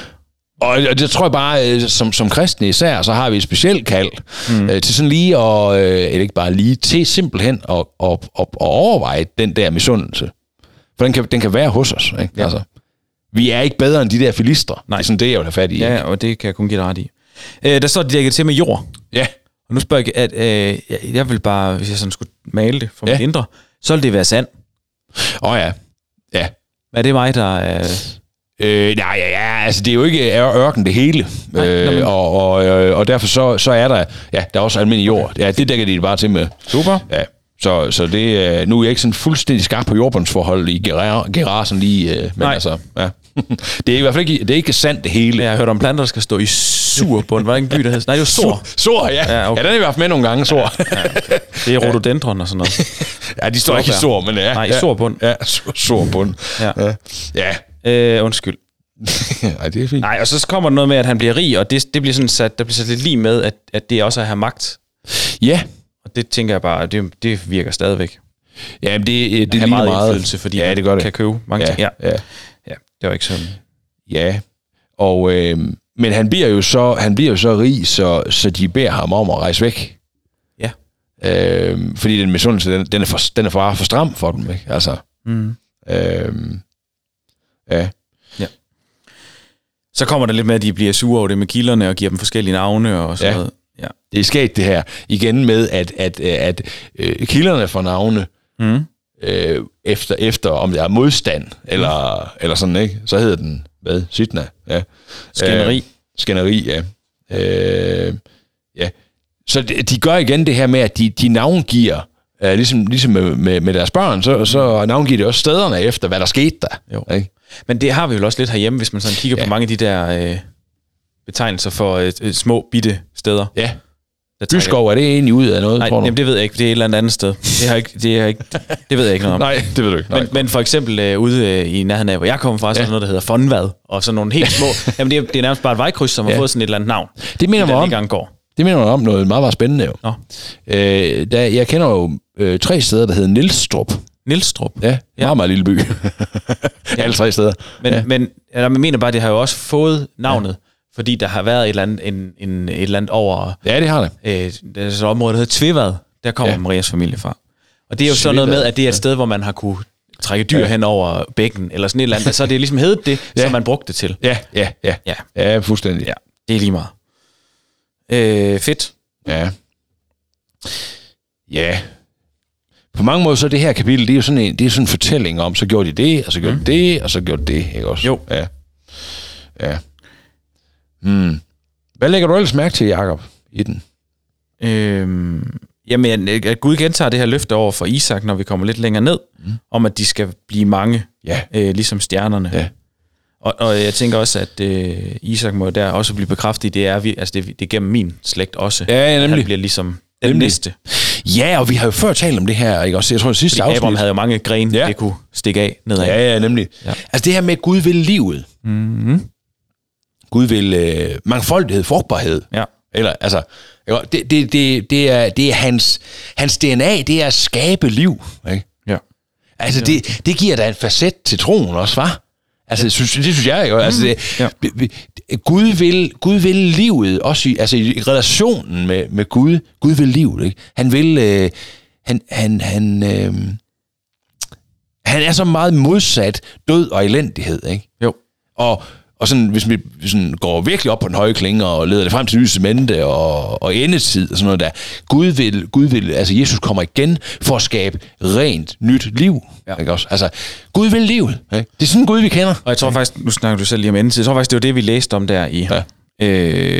Og, det tror jeg bare, øh, som, som kristne især, så har vi et specielt kald mm. øh, til sådan lige at, øh, eller ikke bare lige, til simpelthen at, at, at, at overveje den der misundelse. For den kan, den kan være hos os. Ikke? Ja. Altså, vi er ikke bedre end de der filistre. Nej. Det er sådan det, jeg vil have fat i. Ja, og det kan jeg kun give dig ret i. Øh, der står det dækket til med jord. ja. Og nu spørger jeg, at øh, jeg, jeg vil bare, hvis jeg sådan skulle male det for ja. Mit indre, så ville det være sand. Åh ja. Ja. Er det mig, der er... Øh, nej, ja, ja, altså det er jo ikke ør- ørken det hele. Nej, nå, men- øh, og, og, øh, og derfor så, så er der, ja, der er også almindelig jord. Ja, det dækker de bare til med. Super. Ja, så, så det, øh, nu er jeg ikke sådan fuldstændig skarp på jordbundsforhold i Gerasen lige, øh, men Nej. altså, ja. (laughs) det er i hvert fald ikke, det er ikke sandt det hele. Jeg har hørt om planter, der skal stå i sur bund. Var der ikke en by, der hed? Nej, det var sur. Sor, ja. Ja, Ja, okay. ja, den har vi haft med nogle gange, Sor. Det er rhododendron og sådan noget. ja, de står ikke i. Sor, men ja. Nej, i ja. sor bund. Ja, Sor- Sor bund. Ja. Ja. ja. Øh, undskyld. (laughs) Ej, det er fint. Nej, og så kommer der noget med, at han bliver rig, og det, det bliver sådan sat, der bliver sat lidt lige med, at, at det også er at have magt. Ja, Og det tænker jeg bare, det, det virker stadigvæk. ja men det, det, Det det ligner meget meget. indflydelse, fordi ja, man det gør det. kan købe mange ja, ting. Ja, ja. ja, det var ikke sådan. Ja, og, øh, men han bliver jo så, han bliver jo så rig, så, så de beder ham om at rejse væk. Ja. Øh, fordi den misundelse, den, den, er for, den er for, for stram for dem, ikke? Altså, Mm. øh, ja. Så kommer der lidt med, at de bliver sure over det med kilderne, og giver dem forskellige navne og sådan Ja. noget. Ja. Det er sket det her, igen med, at, at, at, at øh, kilderne for navne, Mm. øh, efter, efter om der er modstand, eller, eller sådan, ikke? Så hedder den, hvad? Sitna, ja. Skænderi. Øh, skænderi, ja. Øh, ja. Så de, de gør igen det her med, at de, de navngiver, øh, ligesom, ligesom med, med, med deres børn, så, så navngiver de også stederne efter, hvad der skete der. Jo. Ikke? Men det har vi jo også lidt herhjemme, hvis man sådan kigger ja. På mange af de der øh, betegnelser for øh, små, bitte steder. Ja. Der Byskov, er det egentlig ud af noget, Nej, tror du? jamen, det ved jeg ikke. Det er et eller andet andet sted. Det, har ikke, det, er ikke, det ved jeg ikke noget om. (laughs) Nej, det ved du ikke. Men, men for eksempel øh, ude øh, i nærheden af, hvor jeg kommer fra, så er der Ja. noget, der hedder Fonvad, og sådan nogle helt små... (laughs) jamen, det er, det er nærmest bare et vejkryds, som har Ja. fået sådan et eller andet navn. det minder mig om, gang går. det minder mig om noget meget, meget spændende jo. Nå. Øh, der, jeg kender jo øh, tre steder, der hedder Nilstrup. Nilstrup. Ja, Ja. meget, meget lille by. (laughs) Alle tre steder. Men, Ja. ja. men jeg mener bare, det har jo også fået navnet, ja. Fordi der har været et eller andet, en, en, et eller andet over Ja, det har det. øh, der er sådan et område, der hedder Tvivad. Der kommer Ja. Marias familie fra. Og det er jo sådan noget med, at det er et sted, hvor man har kunne trække dyr Ja. hen over bækken, eller sådan et eller andet. Så er det ligesom heddet det, Ja. som man brugte det til. Ja, ja, ja. Ja. Ja, fuldstændig. Ja, det er lige meget. Øh, fedt. Ja. Ja. På mange måder så er det her kapitel, det er jo sådan en, det er sådan en fortælling om, så gjorde de det, og så gjorde mm. de det, og så gjorde de det, ikke også? Jo. Ja. Ja. Hmm. Hvad lægger du ellers mærke til, Jacob, i den? Øh, jamen, at Gud gentager det her løfte over for Isak, når vi kommer lidt længere ned, mm. om at de skal blive mange, Ja. øh, ligesom stjernerne. Ja. Og, og jeg tænker også, at øh, Isak må der også blive bekræftet det er, vi, altså det, det er gennem min slægt også. Ja, ja, at nemlig. Han bliver ligesom den Nemlig. næste. Ja, og vi har jo før talt om det her, ikke også? Jeg tror, det sidste Fordi Abraham afsnit. havde jo mange grene, Ja. det kunne stikke af nedad. Ja, ja, nemlig. Ja. Altså det her med, at Gud vil livet. Mm-hmm. Gud vil øh, mangfoldighed, frugtbarhed. ja. Eller, altså, det, det, det, det, er, det er hans, hans DNA, det er at skabe liv. Ikke? ja. Altså, det, det giver da en facet til troen også, var? Altså, det synes, det synes jeg jo. Altså, det, Ja. Gud, vil, Gud vil livet, også i, altså i relationen med, med Gud. Gud vil livet, ikke? Han vil... Øh, han, han, han, øh, han er så meget modsat død og elendighed, ikke? Jo. Og, og sådan, hvis vi sådan går virkelig op på den høje klinge og leder det frem til nysemente og, og endetid og sådan noget der. Gud vil, Gud vil, altså Jesus kommer igen for at skabe rent nyt liv. Ja. Ikke også? Altså, Gud vil livet. Ikke? Det er sådan Gud, vi kender. Og jeg tror faktisk, nu snakker du selv lige om endetid, jeg tror faktisk, det var det, vi læste om der i Ja. ja.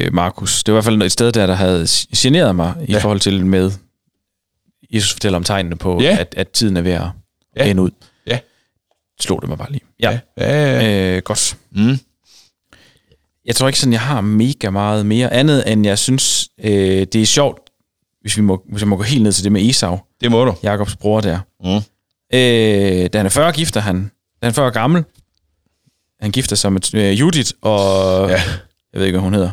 øh, Markus. Det var i hvert fald et sted der, der havde generet mig i Ja. forhold til med, Jesus fortæller om tegnene på, Ja. at, at tiden er ved at Ja. ende ud. Ja. Slog det mig bare lige. Ja, Ja, ja, ja. Øh, godt. Mm. Jeg tror ikke sådan, jeg har mega meget mere andet, end jeg synes, øh, det er sjovt, hvis, vi må, hvis jeg må gå helt ned til det med Esau, Det må du. Jakobs bror der. Mm. Øh, da han er 40, gifter han. Da han er 40 år gammel. Han gifter sig med øh, Judith og... Ja. Ja. Jeg ved ikke, hvad hun hedder.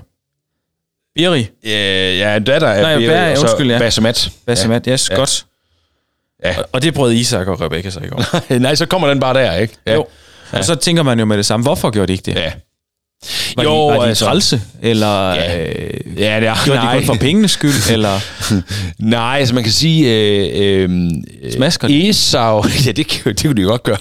Biri. Ja, ja, datter af Nej, Berit, Bær- og så undskyld, ja. Basemat. Basemat. Ja. Yes, Ja. ja. godt. Ja. Og, og det brød Isak og Rebecca sig ikke om. Ja. (laughs) Nej, så kommer den bare der, ikke? Ja. Jo. Og så tænker man jo med det samme, hvorfor gjorde de ikke det? Ja. Var Jo, de, var de altså- trælse? Eller Ja. øh, Ja, det er, gjorde de kun for pengenes skyld? (laughs) eller Nej, altså man kan sige... Øh, øh, Smasker de? Esau... (laughs) Ja, det, det kunne de jo godt gøre.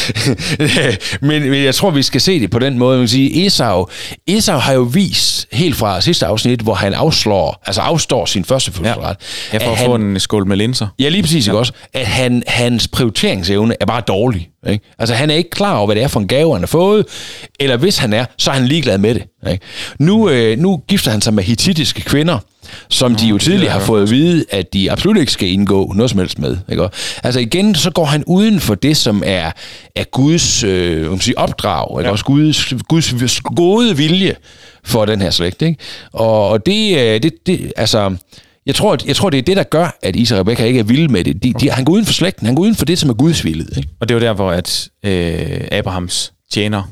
(laughs) men, men jeg tror, vi skal se det på den måde. Man kan sige, Esau, Esau har jo vist helt fra sidste afsnit, hvor han afslår, altså afstår sin første fødselsret. ja, for at at han, få en skål med linser? Ja, lige præcis, ikke også? At han, hans prioriteringsevne er bare dårlig. Ikke? Altså, han er ikke klar over, hvad det er for en gave, han har fået, eller hvis han er, så er han ligeglad med det. Ikke? Nu, øh, nu gifter han sig med hittitiske kvinder, som de jo tidligere har fået at vide, at de absolut ikke skal indgå noget som helst med. Ikke? Altså igen, så går han uden for det, som er, er Guds øh, sige, opdrag, ikke? Ja. også Guds, Guds gode vilje for den her slægt. Ikke? Og, og det, øh, det, det, altså, jeg tror, jeg tror, det er det, der gør, at Isa og Rebecca ikke er vilde med det. De, de, han går uden for slægten, han går uden for det, som er Guds vilje. Ikke? Og det var der, hvor at, øh, Abrahams tjener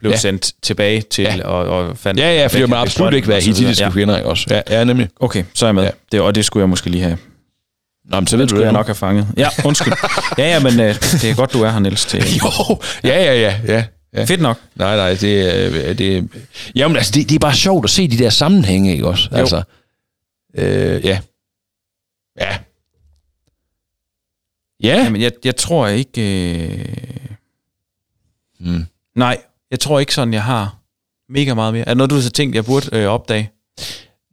blev Ja. sendt tilbage til Ja. og, og fandt... Ja, ja, for det må absolut ikke være hittitiske Ja. kvinder, ikke også? Ja, ja nemlig. Okay, så er jeg med. Ja. Det, og det skulle jeg måske lige have. Nå, men så ved du det jeg nok have fanget. Ja, undskyld. (laughs) ja, ja, men øh, det er godt, du er her, Niels. Til. Jo, ja, ja, ja, ja. ja. Fedt nok. Nej, nej, det, er- det, jamen, altså, det, det er bare sjovt at se de der sammenhænge, ikke også? Jo. Altså, øh, ja. Ja. Ja. Jamen, jeg, jeg tror ikke... Øh... Mm. Nej, jeg tror ikke sådan, jeg har mega meget mere. Er det noget, du har så tænkt, jeg burde øh, opdage?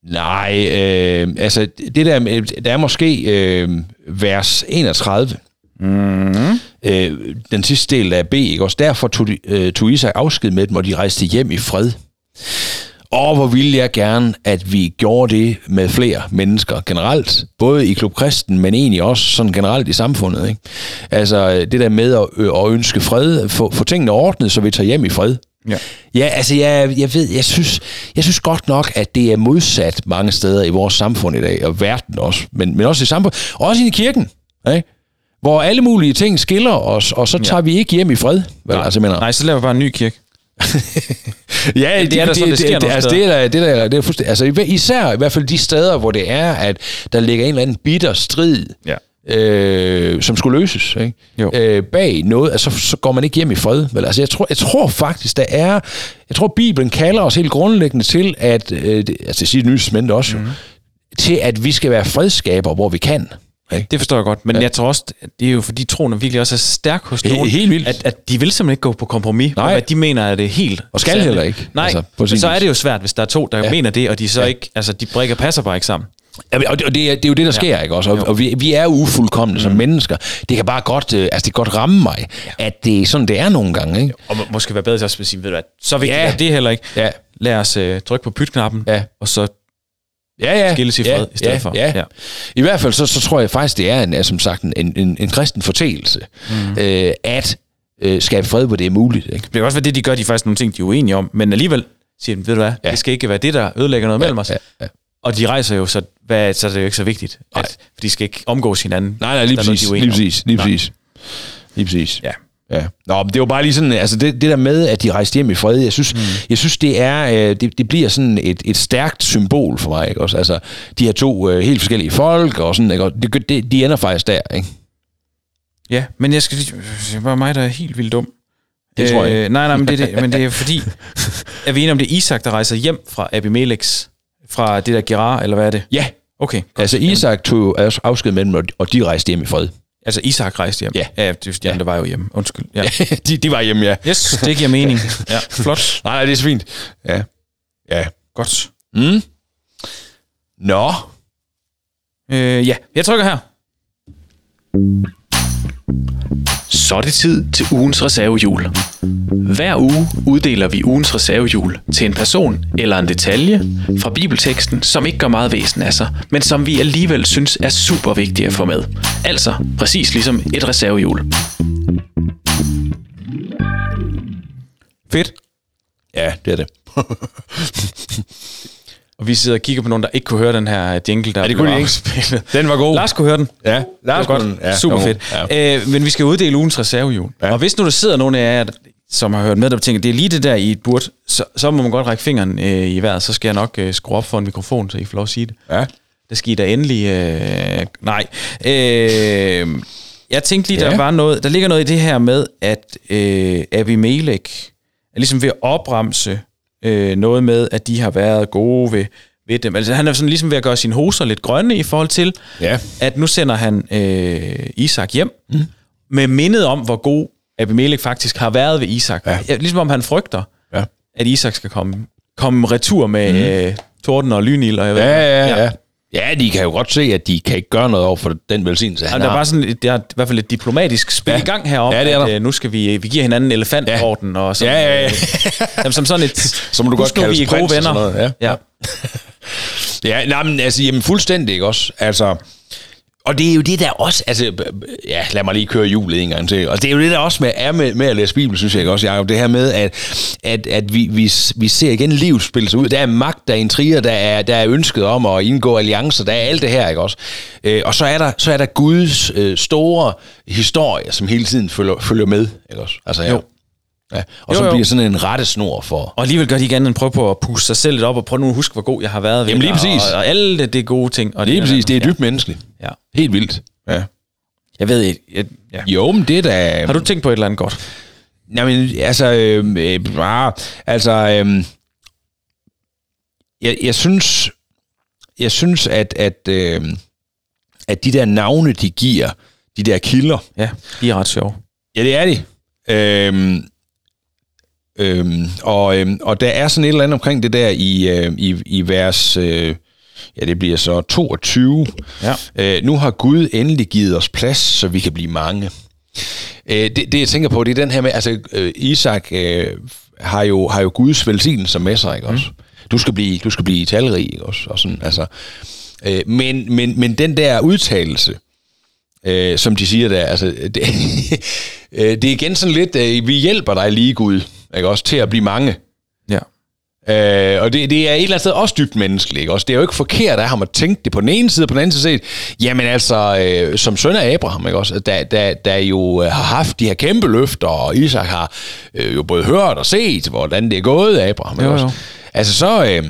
Nej, øh, altså, det der, der er måske øh, vers 31, Mm. øh, den sidste del af B, ikke også? Derfor tog, de, øh, tog Isak afsked med dem, og de rejste hjem i fred. Og hvor ville jeg gerne, at vi gjorde det med flere mennesker generelt. Både i Klub Kristen, men egentlig også sådan generelt i samfundet. Ikke? Altså det der med at, ø- at ønske fred, få, få tingene ordnet, så vi tager hjem i fred. Ja. Ja, altså jeg, jeg ved, jeg synes, jeg synes godt nok, at det er modsat mange steder i vores samfund i dag, og verden også, men, men også i samfundet, også i kirken, ikke? hvor alle mulige ting skiller os, og så tager ja. vi ikke hjem i fred. Vel? Altså, jeg mener, Nej, så laver vi bare en ny kirke. (laughs) Ja, det er da sådan, det sker det, altså, det, er, det, er, det er fuldstændig, altså især i hvert fald de steder, hvor det er, at der ligger en eller anden bitter strid, Ja. øh, som skulle løses ikke? Jo. Øh, bag noget, altså så går man ikke hjem i fred. Vel? Altså, jeg, tror, jeg tror faktisk, der er, jeg tror Bibelen kalder os helt grundlæggende til, at, øh, det- altså det siger det nye også, mm. til at vi skal være fredskaber, hvor vi kan. Ikke? Det forstår jeg godt, men ja. jeg tror også, det er jo fordi troen er virkelig også er stærk hos nogen, helt vildt. At, at de vil simpelthen ikke gå på kompromis Nej. med, hvad de mener er det helt Og skal sande. heller ikke, Nej, altså, sin så er det jo svært, hvis der er to, der Ja. ja. mener det, og de så Ja. ja. ikke, altså de brækker passer bare ikke sammen. Jamen, og det, og det, er, det er jo det, der sker, ikke også? Og, og vi, vi er jo ufuldkommende mm. som mennesker. Det kan bare godt, øh, altså det kan godt ramme mig, ja. at det er sådan, det er nogle gange, ikke? Og må- måske være bedre til at sige, ved du hvad, så vigtigt Ja. ja. er det heller ikke. Ja. Lad os øh, trykke på pytknappen, Ja. og så Ja, ja. skilles i ja, fred i stedet ja, for. Ja. Ja. I hvert fald så, så tror jeg faktisk, det er en, er, som sagt en, en, en kristen fortælelse, mm. øh, at øh, skabe fred, hvor det er muligt. Ikke? det kan også være det, de gør, de er faktisk nogle ting, de er uenige om, men alligevel siger de, ved du hvad, Ja. ja. det skal ikke være det, der ødelægger noget mellem os. Ja, ja. Og de rejser jo, så, hvad, så er det jo ikke så vigtigt, at, for de skal ikke omgås hinanden. Nej, nej, lige er noget, præcis. er Lige præcis. Lige præcis. Lige præcis. Ja. Ja. Nå, men det var bare lige sådan, altså det, det der med, at de rejste hjem i fred, jeg synes, mm. jeg synes det er, øh, det, det bliver sådan et, et stærkt symbol for mig, ikke også? Altså, de her to øh, helt forskellige folk, og sådan, ikke? Og det, det, de ender faktisk der, ikke? Ja, men jeg skal lige... Det er bare mig, der er helt vildt dum. Det tror jeg ikke. Øh, nej, nej, men det, er det, (laughs) men det er fordi... Er vi enige om, det er Isak, der rejser hjem fra Abimeleks? Fra det der Gerar, eller hvad er det? Ja, Okay. godt. altså Isak tog af- afsked med dem, og de rejste hjem i fred. Altså Isak rejste hjem? Ja. Ja, det, ja. der var jo hjemme. Undskyld. Ja. (laughs) de, de var hjemme, ja. Yes, det giver mening. (laughs) Ja, flot. Nej, nej, det er så fint. Ja. Ja. Godt. Mm. Nå. Øh, ja, jeg trykker her. Så er det tid til ugens reservehjul. Hver uge uddeler vi ugens reservehjul til en person eller en detalje fra bibelteksten, som ikke gør meget væsen af sig, men som vi alligevel synes er super vigtige at få med. Altså præcis ligesom et reservehjul. Fedt. Ja, det er det. (laughs) Og vi sidder og kigger på nogen, der ikke kunne høre den her jingle, der Ja, det kunne de ikke. Den var god. Lars kunne høre den. Ja, Det Lars kunne den. Ja, Super fedt. Ja. Øh, men vi skal uddele ugens reservehjul. Ja. Og hvis nu der sidder nogen af jer, som har hørt med, der tænker, det er lige det der i et burt, så, så må man godt række fingeren øh, i vejret, så skal jeg nok øh, skrue op for en mikrofon, så I får lov at sige det. Ja. Der skal I da endelig... Øh, nej. Øh, jeg tænkte lige, Ja. der var noget... Der ligger noget i det her med, at øh, Abimelech er ligesom ved at opremse øh, noget med, at de har været gode ved, ved dem. Altså han er sådan ligesom ved at gøre sine hoser lidt grønne i forhold til, Ja. at nu sender han øh, Isak hjem, mm. med mindet om, hvor god Abimelech faktisk har været ved Isak. Ja. Ja, ligesom om han frygter, Ja. at Isak skal komme, komme retur med mm. øh, torden og lynild. Og jeg ved, Ja, ja, ja. Ja, de kan jo godt se, at de kan ikke gøre noget over for den velsignelse, han Og der er har. bare sådan, et- der er i hvert fald et diplomatisk spil Ja. ja. i gang heroppe, Ja, det er der. at øh, nu skal vi, vi giver hinanden en elefantorden, og sådan, Ja, ja, ja. øh, jamen, som sådan et, (laughs) Så må du godt kaldes vi er gode prins og venner. sådan noget, ja. ja. Ja, nej, men altså, jamen fuldstændig, ikke også? Altså, og det er jo det, der også, altså, ja, lad mig lige køre hjulet en gang til. Og det er jo det, der også med, er med, med at læse Bibel, synes jeg ikke også, Jacob. Det her med, at, at, at vi, vi, vi ser igen livet spille sig ud. Der er magt, der er intriger, der er, der er ønsket om at indgå alliancer, der er alt det her, ikke også? Øh, og så er der, så er der Guds øh, store historie, som hele tiden følger, følger med, ikke også? Altså, ja. Jo. Ja, og Jo, så jo. bliver sådan en rettesnor for... Og alligevel gør de ikke andet end prøve på at puste sig selv lidt op, og prøve nu at huske, hvor god jeg har været ved Jamen, lige præcis. Og, og alle det, det gode ting. Og Lige præcis, det er ja. dybt menneskeligt. Ja. Helt vildt. Ja. Jeg ved ikke. Jeg, ja. Jo, men det er da... Har du tænkt på et eller andet godt? Jamen, altså... Øh, øh, bare, altså... Øh, jeg, jeg synes... Jeg synes, at, at, øh, at de der navne, de giver, de der kilder, Ja, de er ret sjove. ja, det er de. Øhm, øhm, og, øhm, og der er sådan et eller andet omkring det der i, øh, i, i vers, øh, ja det bliver så 22. Ja. Øh, nu har Gud endelig givet os plads, så vi kan blive mange. Øh, det, det jeg tænker på, det er den her med, altså øh, Isak øh, har, jo, har jo Guds velsignelse med sig, ikke også? du skal blive, du skal blive talrig, ikke også? Og sådan, altså. Øh, men, men, men den der udtalelse, øh, som de siger der, altså, (laughs) det, øh, det er igen sådan lidt, øh, vi hjælper dig lige, Gud, ikke også, til at blive mange. Ja. Øh, og det, det er et eller andet sted også dybt menneskeligt. Ikke? Også, det er jo ikke forkert af ham at tænke det på den ene side, og på den anden side set, jamen altså, øh, som søn af Abraham, ikke? Også, der, der, der jo øh, har haft de her kæmpe løfter, og Isak har øh, jo både hørt og set, hvordan det er gået af Abraham. Ikke? Jo, Også? jo. Altså så, øh,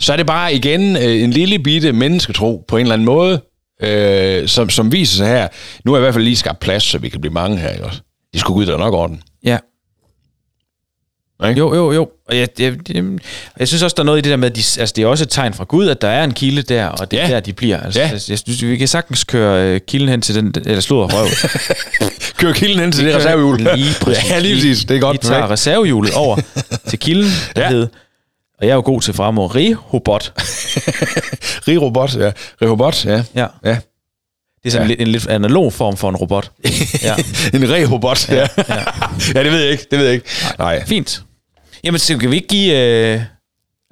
så er det bare igen øh, en lille bitte mennesketro på en eller anden måde, øh, som, som viser sig her. Nu er jeg i hvert fald lige skabt plads, så vi kan blive mange her. Ikke? Også? Det skulle Gud da nok orden. Ja. Ikke? Jo, jo, jo. Og jeg, jeg, jeg, jeg synes også, der er noget i det der med, at de, altså, det er også et tegn fra Gud, at der er en kilde der, og det er Ja. der, de bliver. Altså, Ja. altså, jeg synes, vi kan sagtens køre øh, kilden hen til den, eller slået røv. (laughs) Kør kilden hen til det reservehjul. Lige præcis. (laughs) Ja, lige præcis. Det er godt. Vi tager reservehjulet over (laughs) til kilden, der Ja. hed, og jeg er jo god til fremover, Rehobot. Rirobot, ja. Rirobot, ja. Ja. Ja. Det er sådan Ja. ja. lidt, en lidt analog form for en robot. Ja. en rehobot, ja. Ja. ja, det ved jeg ikke, det ved jeg ikke. Nej. Fint. Jamen, så kan vi ikke give... Øh,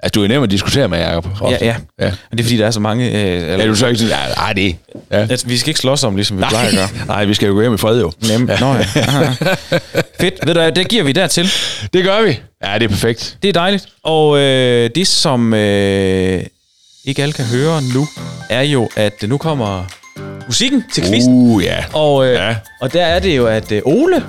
Altså, du er nem at diskutere med, Jacob. ja, ja. ja. Men det er fordi, der er så mange... Øh, eller, Er du så ikke sådan, ja, nej, det ja. altså, vi skal ikke slås om, ligesom vi plejer at gøre. (laughs) Nej, vi skal jo gå hjem i fred, jo. Nem. Ja. Nå, ja. (laughs) Fedt. Ved du det giver vi dertil. Det gør vi. Ja, det er perfekt. Det er dejligt. Og øh, det, som øh, ikke alle kan høre nu, er jo, at nu kommer musikken til quizzen. Uh, ja. Og, øh, Ja. og der er det jo, at øh, Ole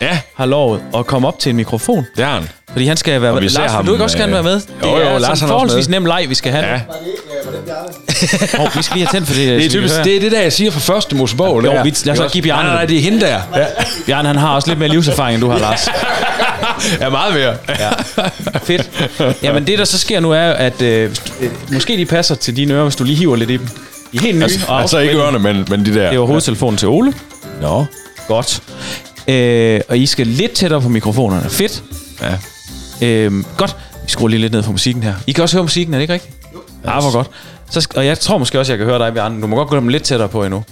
Ja, har lovet at komme op til en mikrofon. det er han. Fordi han skal være med. vi Lars, ham, du ikke også øh, gerne være med? Det jo, jo, er Lars, sådan også forholdsvis nem leg, vi skal have. Ja. (laughs) Oh, vi skal lige have tændt for det. Det er typisk, det er det der, jeg siger fra første Mosebog. Jo, der. vi- lad os give Bjarne Nej, nej, det. er hende der. Ja. Bjørn, han har også lidt mere livserfaring, end du har, Lars. ja meget mere. Ja. Fedt. Jamen det, der så sker nu, er, at øh, øh, måske de passer til dine ører, hvis du lige hiver lidt i dem. De er helt nye. Altså, altså ikke ørerne, men, men de der. Det var hovedtelefonen til Ole. Nå. Godt. Øh, og I skal lidt tættere på mikrofonerne. Fedt. Ja. Øh, godt. Vi skruer lige lidt ned for musikken her. I kan også høre musikken, er det ikke rigtigt? Jo. Ja, hvor godt. Så, og jeg tror måske også, jeg kan høre dig, Bjarne. Du må godt gå dem lidt tættere på endnu.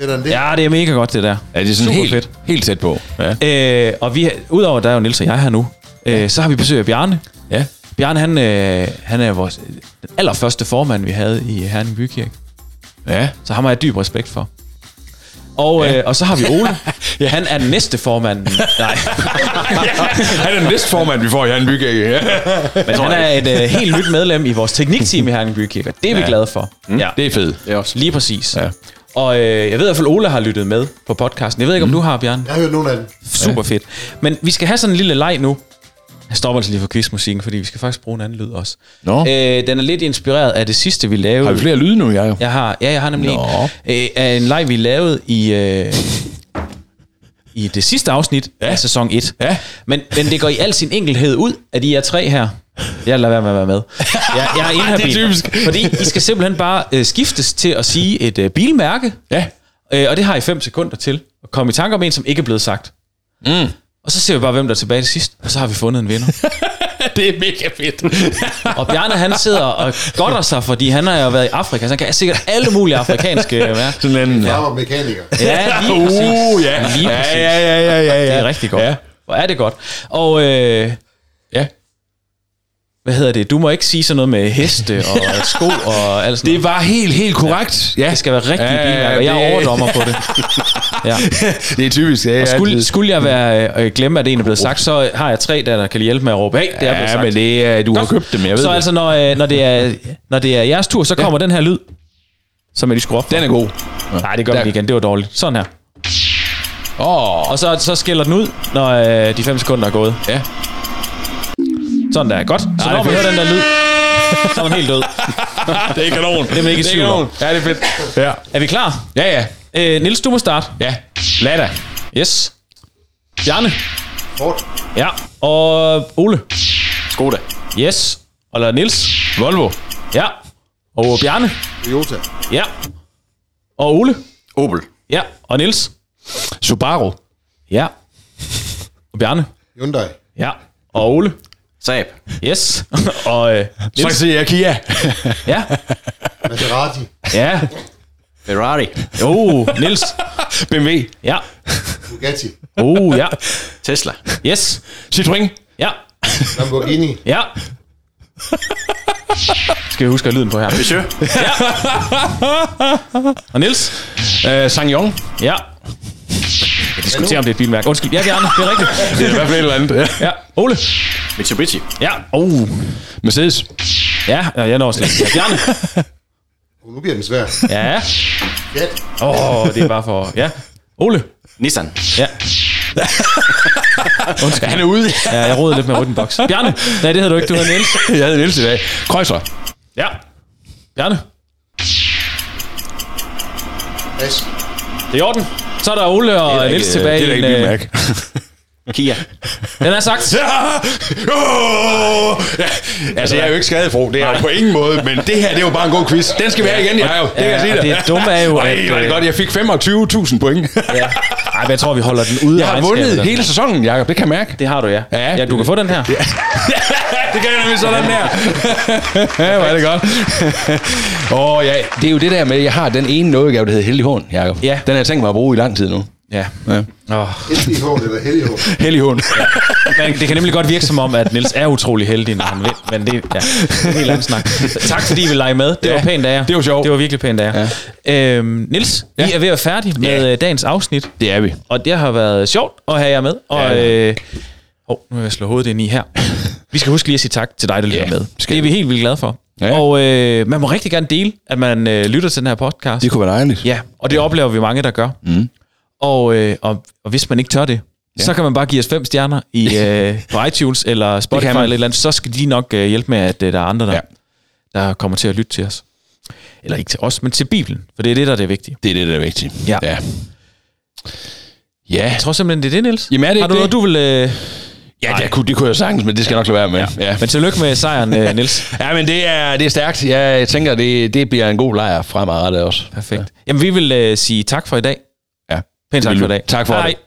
End det. Ja, det er mega godt, det der. Ja, det er sådan Super helt, fedt. helt tæt på. Ja. Øh, og vi, udover der er jo Niels og jeg her nu, øh, så har vi besøg af Bjarne. ja. Bjarne, han, øh, han er vores den allerførste formand, vi havde i Herning Bykirke. Ja. Så ham har jeg dyb respekt for. Og, øh, og så har vi Ole. (laughs) ja. Han er den næste formand. Nej, (laughs) Han er den næste formand, vi får i Herren. Ja. (laughs) men han er et øh, helt nyt medlem i vores teknikteam i Herning Bykirke. Det er vi Ja. glade for. Mm. Ja, Det er fedt. Det er også. lige præcis. Ja. Og øh, jeg ved i hvert fald, Ole har lyttet med på podcasten. Jeg ved ikke, om du har, Bjørn. Jeg har hørt nogle af dem. Super fedt. Men vi skal have sådan en lille leg nu. Jeg stopper altså lige for quizmusikken, fordi vi skal faktisk bruge en anden lyd også. Nå. Øh, den er lidt inspireret af det sidste, vi lavede. Har vi flere lyde nu, Jacob? Jeg har, ja, jeg har nemlig Nå. en. Øh, af en leg, vi lavede i, øh, i det sidste afsnit ja. af sæson 1. Ja. Men, men det går i al sin enkelhed ud, at I er tre her. Jeg lader være med at være med. Jeg, jeg (laughs) er inhabil. Det er typisk. Fordi I skal simpelthen bare øh, skiftes til at sige et øh, bilmærke. Ja. Øh, og det har I 5 sekunder til. At komme i tanke om en, som ikke er blevet sagt. Mm. Og så ser vi bare, hvem der er tilbage til sidst. Og så har vi fundet en vinder. (laughs) Det er mega fedt. (laughs) Og Bjarne, han sidder og godter sig, fordi han har jo været i Afrika, så han kan sikkert alle mulige afrikanske mærker. Sådan en... Jeg var mekaniker. Ja, lige præcis. Uh, ja. Lige ja, præcis. ja, ja, ja, ja, ja. Det er rigtig godt. Ja. Ja. Hvor er det godt. Og øh, ja. hvad hedder det? Du må ikke sige sådan noget med heste og (laughs) sko og alt sådan Det var helt, helt korrekt. Ja. Det skal være rigtige Ja, bilmærker. Jeg er overdommer på det. Ja. (laughs) Det er typisk. Ja, Og skulle, skulle jeg være, øh, glemme, at en er blevet sagt, så har jeg tre, der, der kan hjælpe med at råbe, hey, det er blevet Ja, sagt. men det er, du har købt dem, jeg ved så det. altså, når, øh, når, det er, når det er jeres tur, så kommer den her lyd, som jeg lige skruer op. Den er god. Nej, det gør vi igen. Det var dårligt. Sådan her. Åh, oh, Og så, så skiller den ud, når øh, de 5 sekunder er gået. ja. Sådan der. Godt. Så når man hører den der lyd, så er man helt død. (laughs) Det er kanon. Det er man ikke i er tvivl. Ja, det er fedt. Ja. Er vi klar? Ja, ja. Øh, Nils, du må starte. Ja. Lad da. Yes. Bjarne. Ford. Ja. Og Ole. Skoda. Yes. Og lad Nils. Volvo. Ja. Og Bjarne. Toyota. Ja. Og Ole. Opel. Ja. Og Nils. Subaru. Ja. Og Bjarne. Hyundai. Ja. Og Ole. Saab. Yes. (laughs) og øh, Så Nils. siger jeg Kia. Ja. Maserati. Ja. Ferrari. Oh, Nils. BMW. Ja. Bugatti. Oh, ja. Tesla. Yes. Citroën. Ja. Lamborghini. Ja. Skal vi huske at lyden på her. Monsieur. Og Niels? Øh, Sang-Yong. Ja. Jeg diskuterer, om det er et bilmærke. Undskyld. Ja, Bjarne, det er rigtigt. Det er i hvert fald et eller andet. Ja. Ja. Ole? Mitsubishi. Ja. Oh. Mercedes. Ja, ja, jeg når slet. Ja, Bjarne? Oh, nu bliver den svær. Ja. Fiat. Åh, oh, det er bare for... Ja. Ole? Nissan. Ja. (laughs) Undskyld. Han er ude. Ja, jeg rodede lidt med rydden boks. Bjarne? Nej, det havde du ikke. Du havde Niels. (laughs) Jeg havde Niels i dag. Krøjser. Ja. Bjarne? Pas. Det er i orden. Så er der Ole og Niels tilbage. Det er ikke en. (laughs) Kia. Den er sagt. Ja. Oh. Ja. Altså, jeg er jo ikke skadefro. Det er jeg på ingen måde. Men det her, det var bare en god quiz. Den skal være igen, jeg jo. Det kan jeg sige dig. det dumme er jo, at, er det øh, godt. Jeg fik 25.000 point. Ja. Ej, men jeg tror, vi holder den ude Jeg har vundet hele sæsonen, Jacob. Det kan jeg mærke. Det har du, ja. Ja. ja du kan få den her. (laughs) det kan jeg nemlig sådan der. (laughs) ja, er det godt. Åh, oh, ja. Det er jo det der med, at jeg har den ene nådegave, der hedder Hellig Hånd, Jacob. Ja. Den har jeg tænkt mig at bruge i lang tid nu. Ja. Ja. Oh. Heldig hår eller heldig hår. Hellig Hånd. (laughs) Men det kan nemlig godt virke som om, at Niels er utrolig heldig, når han vil. Men det, ja, det er en helt anden snak. Tak fordi I vil lege med. Det Ja, var pænt af jer. det var sjovt. Det var virkelig pænt af jer. Ja. Øhm, Niels, vi Ja. er ved at være færdige med Ja. ja. dagens afsnit. Det er vi. Og det har været sjovt at have jer med. Og, Ja. øh, oh, nu vil jeg slå hovedet ind i her. Vi skal huske lige at sige tak til dig, der lytter Ja, med. skal Det er vi helt vildt glade for. Ja. Og øh, man må rigtig gerne dele, at man øh, lytter til den her podcast. Det kunne være dejligt. Ja, og det oplever vi mange, der gør. Mm. Og, øh, og, og hvis man ikke tør det, ja. så kan man bare give os fem stjerner i, (laughs) øh, på iTunes eller Spotify eller et eller andet. Så skal de nok øh, hjælpe med, at øh, der er andre, der, Ja. ja. der kommer til at lytte til os. Eller ikke til os, men til Bibelen. For det er det, der er det vigtige. Det er det, der er vigtigt. Ja. ja. Ja, Jeg tror simpelthen, det er det, Niels. Jamen, er det Har du noget, du vil... Øh... ja det, kunne, det kunne jeg sagtens, men det skal jeg nok lade være med. Ja. ja. Men tillykke med sejren, øh, Niels. (laughs) Ja, men det er, det er stærkt. Jeg, jeg tænker, det, det bliver en god lejr fremadrettet også. Perfekt. Jamen, vi vil øh, sige tak for i dag. Pænt tak for i dag. Tak for Hej. det.